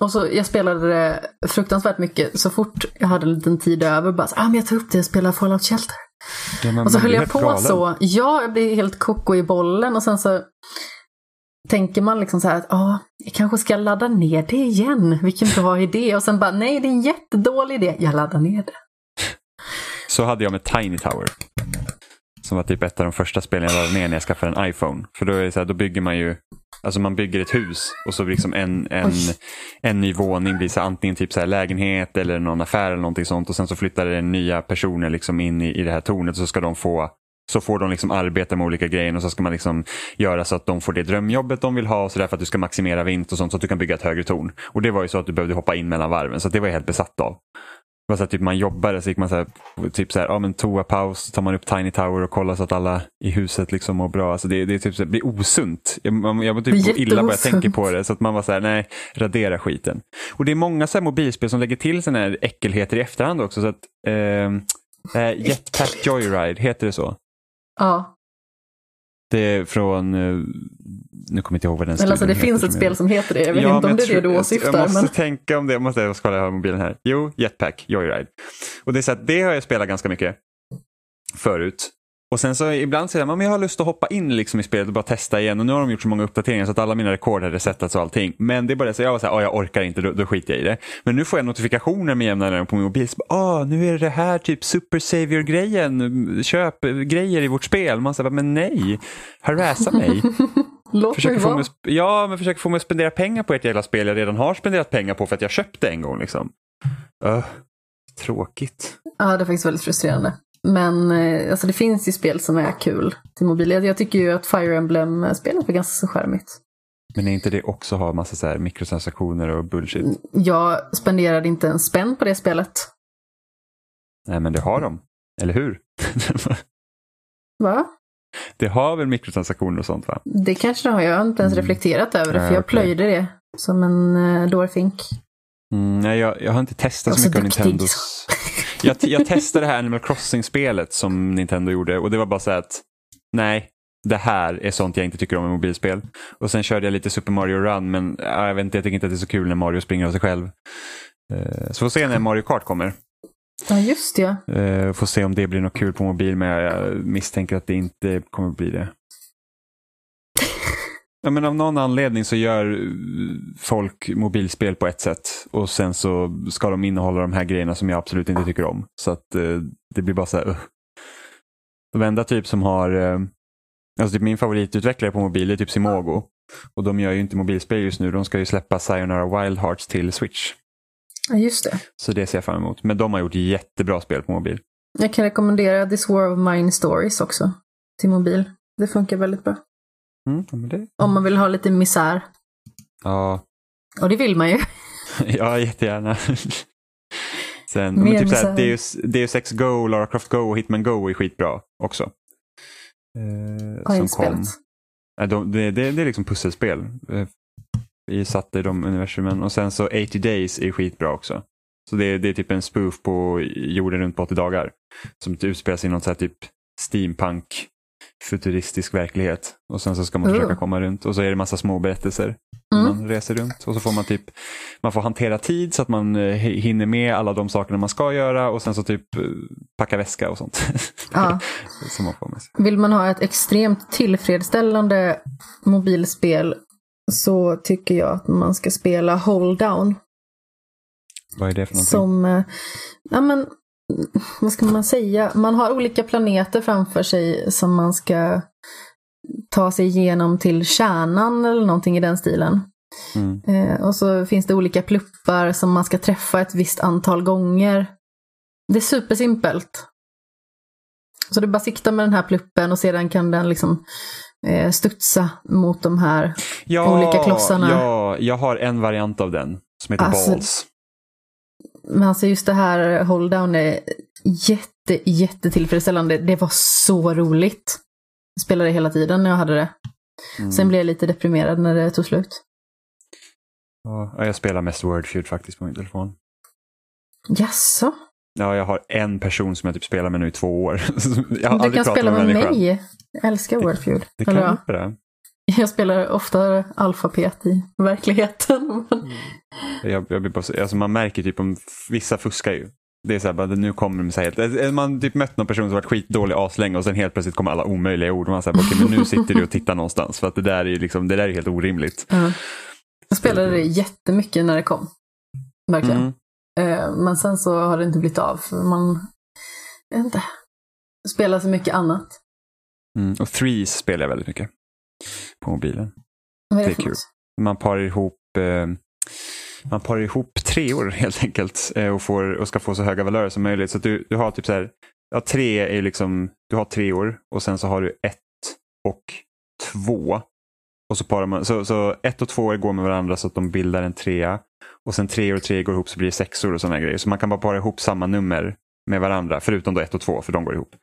Och så jag spelade det fruktansvärt mycket. Så fort jag hade en liten tid över bara så, ah, men jag tar upp det och spelar Fallout Shelter. Och så höll jag på galen. så. Ja, jag blir helt koko i bollen och sen så tänker man liksom så här att ah, jag kanske ska ladda ner det igen. Vilken bra idé. Och sen bara nej, det är en jättedålig idé. Jag laddar ner det. Så hade jag med Tiny Tower. Som var typ ett av de första spelen jag laddade ner när jag skaffade en iPhone. För då, är det så här, då bygger man ju, alltså man bygger ett hus och så liksom en, en, Oj. en ny våning blir så här, antingen typ så lägenhet eller någon affär eller någonting sånt. Och sen så flyttar det nya personer liksom in i, i det här tornet så ska de få så får de liksom arbeta med olika grejer och så ska man liksom göra så att de får det drömjobbet de vill ha och så där för att du ska maximera vinst och sånt så att du kan bygga ett högre torn. Och det var ju så att du behövde hoppa in mellan varven så det var jag helt besatt av. Det var så att typ man jobbade så gick man så här, typ så här, ja men toapaus, så tar man upp Tiny Tower och kollar så att alla i huset liksom mår bra. Alltså det, det är typ så här, blir osunt. Jag, man, jag typ illa bara jag tänker på det. Så att man var så här, nej, radera skiten. Och det är många så här mobilspel som lägger till sådana här äckelheter i efterhand också. Så att, ehm, eh, Jetpack Joyride, heter det så? Ja, Det är från, eh, nu kommer jag inte ihåg vad den eller alltså det finns ett spel jag- som heter det. Jag vet Ja, inte men om det är det du Jag åsyftar. måste Men... tänka om det. Jag måste jag kolla, jag har mobilen här. Jo, Jetpack Joyride. Och det, är så att det har jag spelat ganska mycket förut. Och sen så ibland säger man men jag har lust att hoppa in liksom i spelet och bara testa igen. Och nu har de gjort så många uppdateringar så att alla mina rekord har resetats och allting. Men det är bara det, så jag var så här, "Ah, jag orkar inte, då, då skiter jag i det. Men nu får jag notifikationer med jämna på min mobil. Så bara, ah, nu är det det här typ Super Savior-grejen. Köp eh, grejer i vårt spel. Man säger, men nej, harassa mig. Låt Försöker mig få mig, ja, men försöker få mig att spendera pengar på ett jävla spel jag redan har spenderat pengar på för att jag köpte en gång. Liksom. Öh, tråkigt. Ja, det är faktiskt väldigt frustrerande. Men eh, alltså, det finns ju spel som är kul till mobil. Jag tycker ju att Fire Emblem-spelet var ganska så charmigt. Men är inte det också ha massa så här mikrotransaktioner och bullshit? Jag spenderade inte en spänn på det spelet. Nej, men det har de. Eller hur? Va? det har väl mikrotransaktioner och sånt va? Det kanske det har. Jag har inte ens Mm. reflekterat över det, för jag okej. plöjde det som en uh, dårfink. Mm, nej, jag, jag har inte testat så så mycket av duktig. Nintendos. Jag, jag testade det här Animal Crossing-spelet som Nintendo gjorde och det var bara så att nej, det här är sånt jag inte tycker om i mobilspel. Och sen körde jag lite Super Mario Run men ja, jag vet inte, jag tycker inte att det är så kul när Mario springer av sig själv. Eh, Så får se när Mario Kart kommer. Ja, just det. Eh, Får se om det blir något kul på mobil men jag misstänker att det inte kommer bli det. Ja, men av någon anledning så gör folk mobilspel på ett sätt och sen så ska de innehålla de här grejerna som jag absolut inte tycker om. Så att eh, det blir bara så här, uh. De enda typ som har, eh, alltså typ min favoritutvecklare på mobil är typ Simogo. Och de gör ju inte mobilspel just nu, de ska ju släppa Sayonara Wild Hearts till Switch. Ja, just det. Så det ser jag fram emot. Men de har gjort jättebra spel på mobil. Jag kan rekommendera This War of Mine Stories också till mobil. Det funkar väldigt bra. Mm, det, Om man vill ha lite misär. ja, Och det vill man ju. Ja, jättegärna. Sen, Mer men typ såhär, misär. Deus, Deus Ex Go, Lara Croft Go och Hitman Go är skitbra också. Eh, Har som kom. Nej, de, det, det, det är liksom pusselspel. Eh, vi satt i de universumen. Och sen så 80 Days är skitbra också. Så det, det är typ en spoof på jorden runt på 80 dagar. Som utspelar sig i någon så här typ steampunk futuristisk verklighet. Och sen så ska man Oh. försöka komma runt. Och så är det massa små berättelser. Mm. Man reser runt och så får man typ man får hantera tid så att man eh, hinner med alla de sakerna man ska göra och sen så typ eh, packa väska och sånt. Ja. som man får med sig. Vill man ha ett extremt tillfredsställande mobilspel så tycker jag att man ska spela Hold Down. Vad är det för någonting? Som, eh, ja men, vad ska man säga? Man har olika planeter framför sig som man ska ta sig igenom till kärnan eller någonting i den stilen. Mm. Eh, och så finns det olika pluppar som man ska träffa ett visst antal gånger. Det är supersimpelt. Så du bara siktar med den här pluppen och sedan kan den liksom eh, studsa mot de här Ja, olika klossarna. ja, jag har en variant av den som heter Alltså, Balls. Men alltså just det här hold down är jätte, jättetillfredsställande. Det var så roligt. Jag spelade hela tiden när jag hade det. Mm. Sen blev jag lite deprimerad när det tog slut. Ja, jag spelar mest Wordfeud faktiskt på min telefon. Jaså? Ja, jag har en person som jag typ spelar med nu i två år. jag har Du kan spela med människan. mig. Jag älskar Wordfeud. Det kan Eller, jag ja, göra. jag spelar ofta alfabet i verkligheten. men- Jag, jag blir bara, så- alltså man märker typ om vissa fuskar ju. Det är så här, bara, nu kommer de så här helt, eh, man typ mött någon person som varit skitdålig aslänge och sen helt plötsligt kommer alla omöjliga ord. Och man säger, okej men nu sitter du och tittar någonstans för att det där är ju liksom, det där är helt orimligt. Ja. Jag spelade det jättemycket när det kom. Verkligen. Mm. Eh, Men sen så har det inte blivit av. För man, jag vet inte, spelar så mycket annat. Mm. Och Threes spelar jag väldigt mycket på mobilen. Vad är Det det är kul. Man parar ihop eh, man parar ihop treor helt enkelt eh, och, får, och ska få så höga valörer som möjligt. Så du, du har typ så här, ja, tre är liksom, du har treor och sen så har du ett och två. Och så parar man, så, så ett och två går med varandra så att de bildar en trea. Och sen tre och tre går ihop så blir det sexor och sådana grejer. Så man kan bara para ihop samma nummer med varandra, förutom då ett och två, för de går ihop.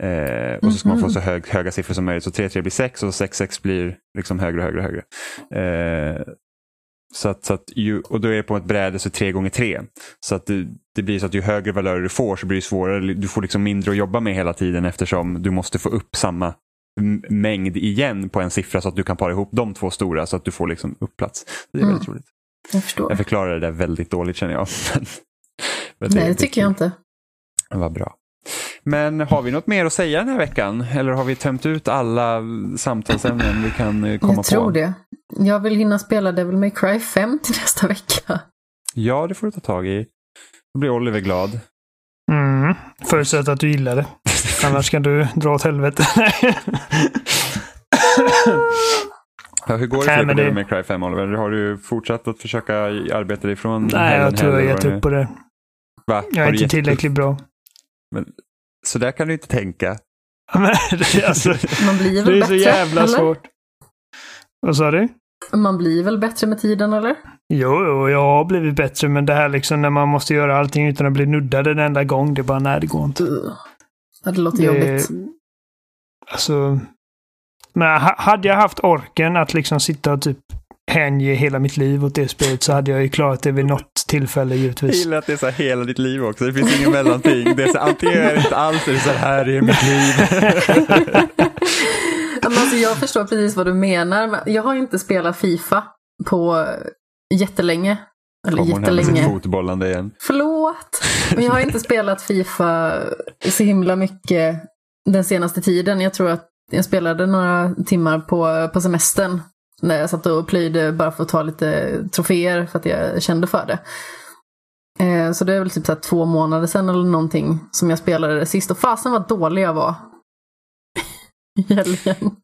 Eh, och så ska man få så hög, höga siffror som möjligt. Så 3, 3 blir 6 och 6, 6 blir liksom högre och högre högre. Eh, så att, så att ju, och då är det på ett bräde så 3 gånger 3 Så att det, det blir så att ju högre valörer du får så blir det svårare. Du får liksom mindre att jobba med hela tiden eftersom du måste få upp samma mängd igen på en siffra så att du kan para ihop de två stora så att du får liksom upp plats. Det är Mm. väldigt roligt. Jag förstår. Jag förklarar det där väldigt dåligt känner jag. Nej, det tycker jag inte. Var bra. Men har vi något mer att säga den här veckan? Eller har vi tömt ut alla samtalsämnen vi kan eh, komma Jag tror på? det. Jag vill hinna spela Devil May Cry 5 till nästa vecka. Ja, det får du ta tag i. Då blir Oliver glad. Mm. Förutsatt att du gillar det. Annars kan du dra åt helvete. Ja, hur går det för dig på May Cry 5 Oliver? Har du fortsatt att försöka arbeta dig ifrån Nej, jag tror jag har gett vad upp på det. Va? Jag är inte tillräckligt bra. Så där kan du inte tänka. Men, det, alltså, Man blir det väl är bättre? så jävla eller? svårt. Vad sa du? Man blir väl bättre med tiden, eller? Jo, jo, jag har blivit bättre, men det här liksom när man måste göra allting utan att bli nuddad en enda gång, det är bara nej, det går inte. Uh. Ja, det låter Det, jobbigt. alltså, men ha- hade jag haft orken att liksom sitta och typ hänge hela mitt liv åt det spelet så hade jag ju klarat det vid något tillfälle Jag givetvis. gillar att det är så här hela ditt liv också. Det finns ingen mellanting. Det är så här, antingen är det inte alls, eller så här, är mitt liv. Ja, men alltså, jag förstår precis vad du menar. men Jag har inte spelat Fifa på jättelänge. Eller hon sitt jättelänge. fotbollande igen. Förlåt! Men jag har inte spelat Fifa så himla mycket den senaste tiden. Jag tror att jag spelade några timmar på, på semestern. När jag satt och plöjde bara för att ta lite troféer för att jag kände för det. Eh, Så det är väl typ så här två månader sedan eller någonting som jag spelade det sist. Och fasen vad dålig jag var. I helgen.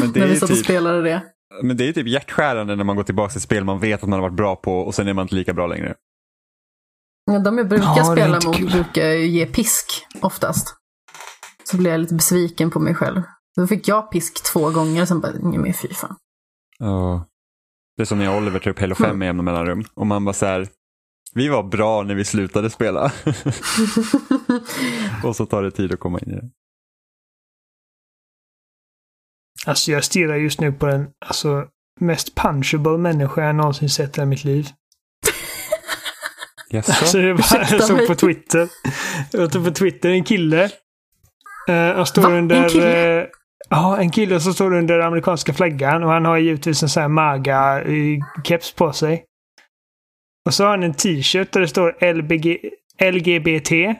Men det, När vi är satt och typ, spelade det. men det är typ hjärtskärande när man går tillbaka till spel man vet att man har varit bra på och sen är man inte lika bra längre. Ja, De jag brukar Ja, spela mot kul. brukar ge pisk oftast. Så blir jag lite besviken på mig själv. Då fick jag pisk två gånger, sen bara, nej men fy fan. Ja. Det är som när jag och Oliver tar upp Halo 5 med jämna mellanrum. Och man bara så här, vi var bra när vi slutade spela. och så tar det tid att komma in i det. Alltså jag stirrar just nu på den alltså, mest punchable människa jag någonsin sett i mitt liv. Jaså? Alltså, jag, bara, Ursäkta jag såg på Twitter. Jag såg på Twitter en kille. Uh, han står Va? En under... kille? eh, Ja, en kille som står under amerikanska flaggan och han har givetvis en sån här MAGA-keps på sig. Och så har han en t-shirt där det står LBG, LGBT.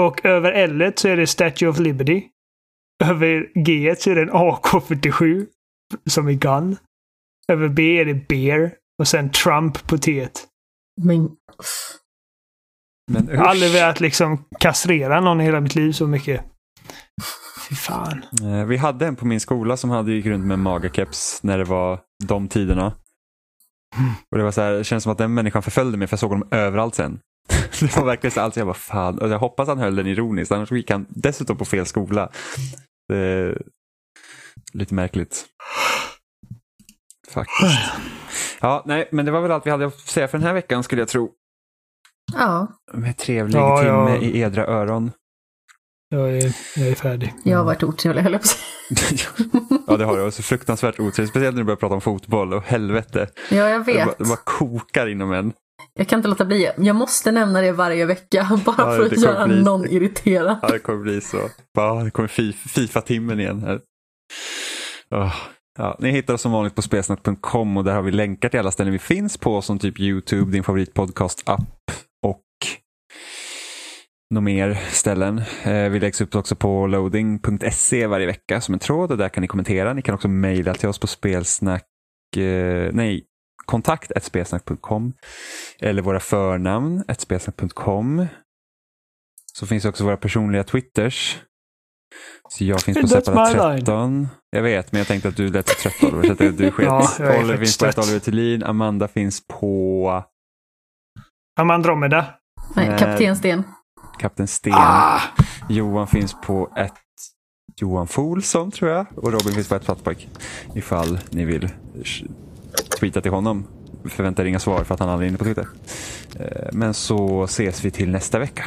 Och över L så är det Statue of Liberty. Över G så är det en AK47 som är gun. Över B är det bear. Och sen Trump på T. Men Men Jag har aldrig usch. velat liksom kastrera någon i hela mitt liv så mycket. Fy fan. Eh, Vi hade en på min skola som hade gick runt med magakeps när det var de tiderna. Och det var så här, det känns som att den människan förföljde mig för jag såg honom överallt sen. det var verkligen så allt. Jag bara fan. Och jag hoppas han höll den ironiskt. Annars gick han dessutom på fel skola. Det är lite märkligt. Faktiskt. Ja, nej, men det var väl allt vi hade att säga för den här veckan skulle jag tro. Ja, Med trevlig Ja, timme ja. i edra öron. Jag är, jag är färdig. jag har varit otrevlig höll jag på ja, det har du. Så fruktansvärt otrevligt. Speciellt när du börjar prata om fotboll. Och helvete. Ja, jag Det bara, vet. det bara kokar inom en. Jag kan inte låta bli. Jag måste nämna det varje vecka bara Ja, för att göra bli- någon irriterad. Ja, det kommer bli så. Ja, det kommer Fi- Fifa-timmen igen här. Åh, Ja, ni hittar oss som vanligt på spelsnack.com och där har vi länkar till alla ställen vi finns på som typ YouTube, din favoritpodcast-app några mer ställen. Eh, vi läggs upp också på loading.se varje vecka som en tråd och där kan ni kommentera. Ni kan också mejla till oss på spelsnack, eh, nej, kontakt spelsnack.com eller våra förnamn spelsnack.com. Så finns också våra personliga twitters. Så jag finns på line. Seppala13. Jag vet, men jag tänkte att du lät så trött Oliver, så att du- sket. Ja, Oliver finns på. Oliver Thulin, Amanda finns på Amandromeda. Nej, Nej. Kapten Sten. Kapten Sten. Ah, Johan finns på ett Johan Folsson tror jag. Och Robin finns på ett Plattpojk. Ifall ni vill tweeta till honom. Förväntar inga svar för att han aldrig är inne på Twitter. Eh, Men så ses vi till nästa vecka.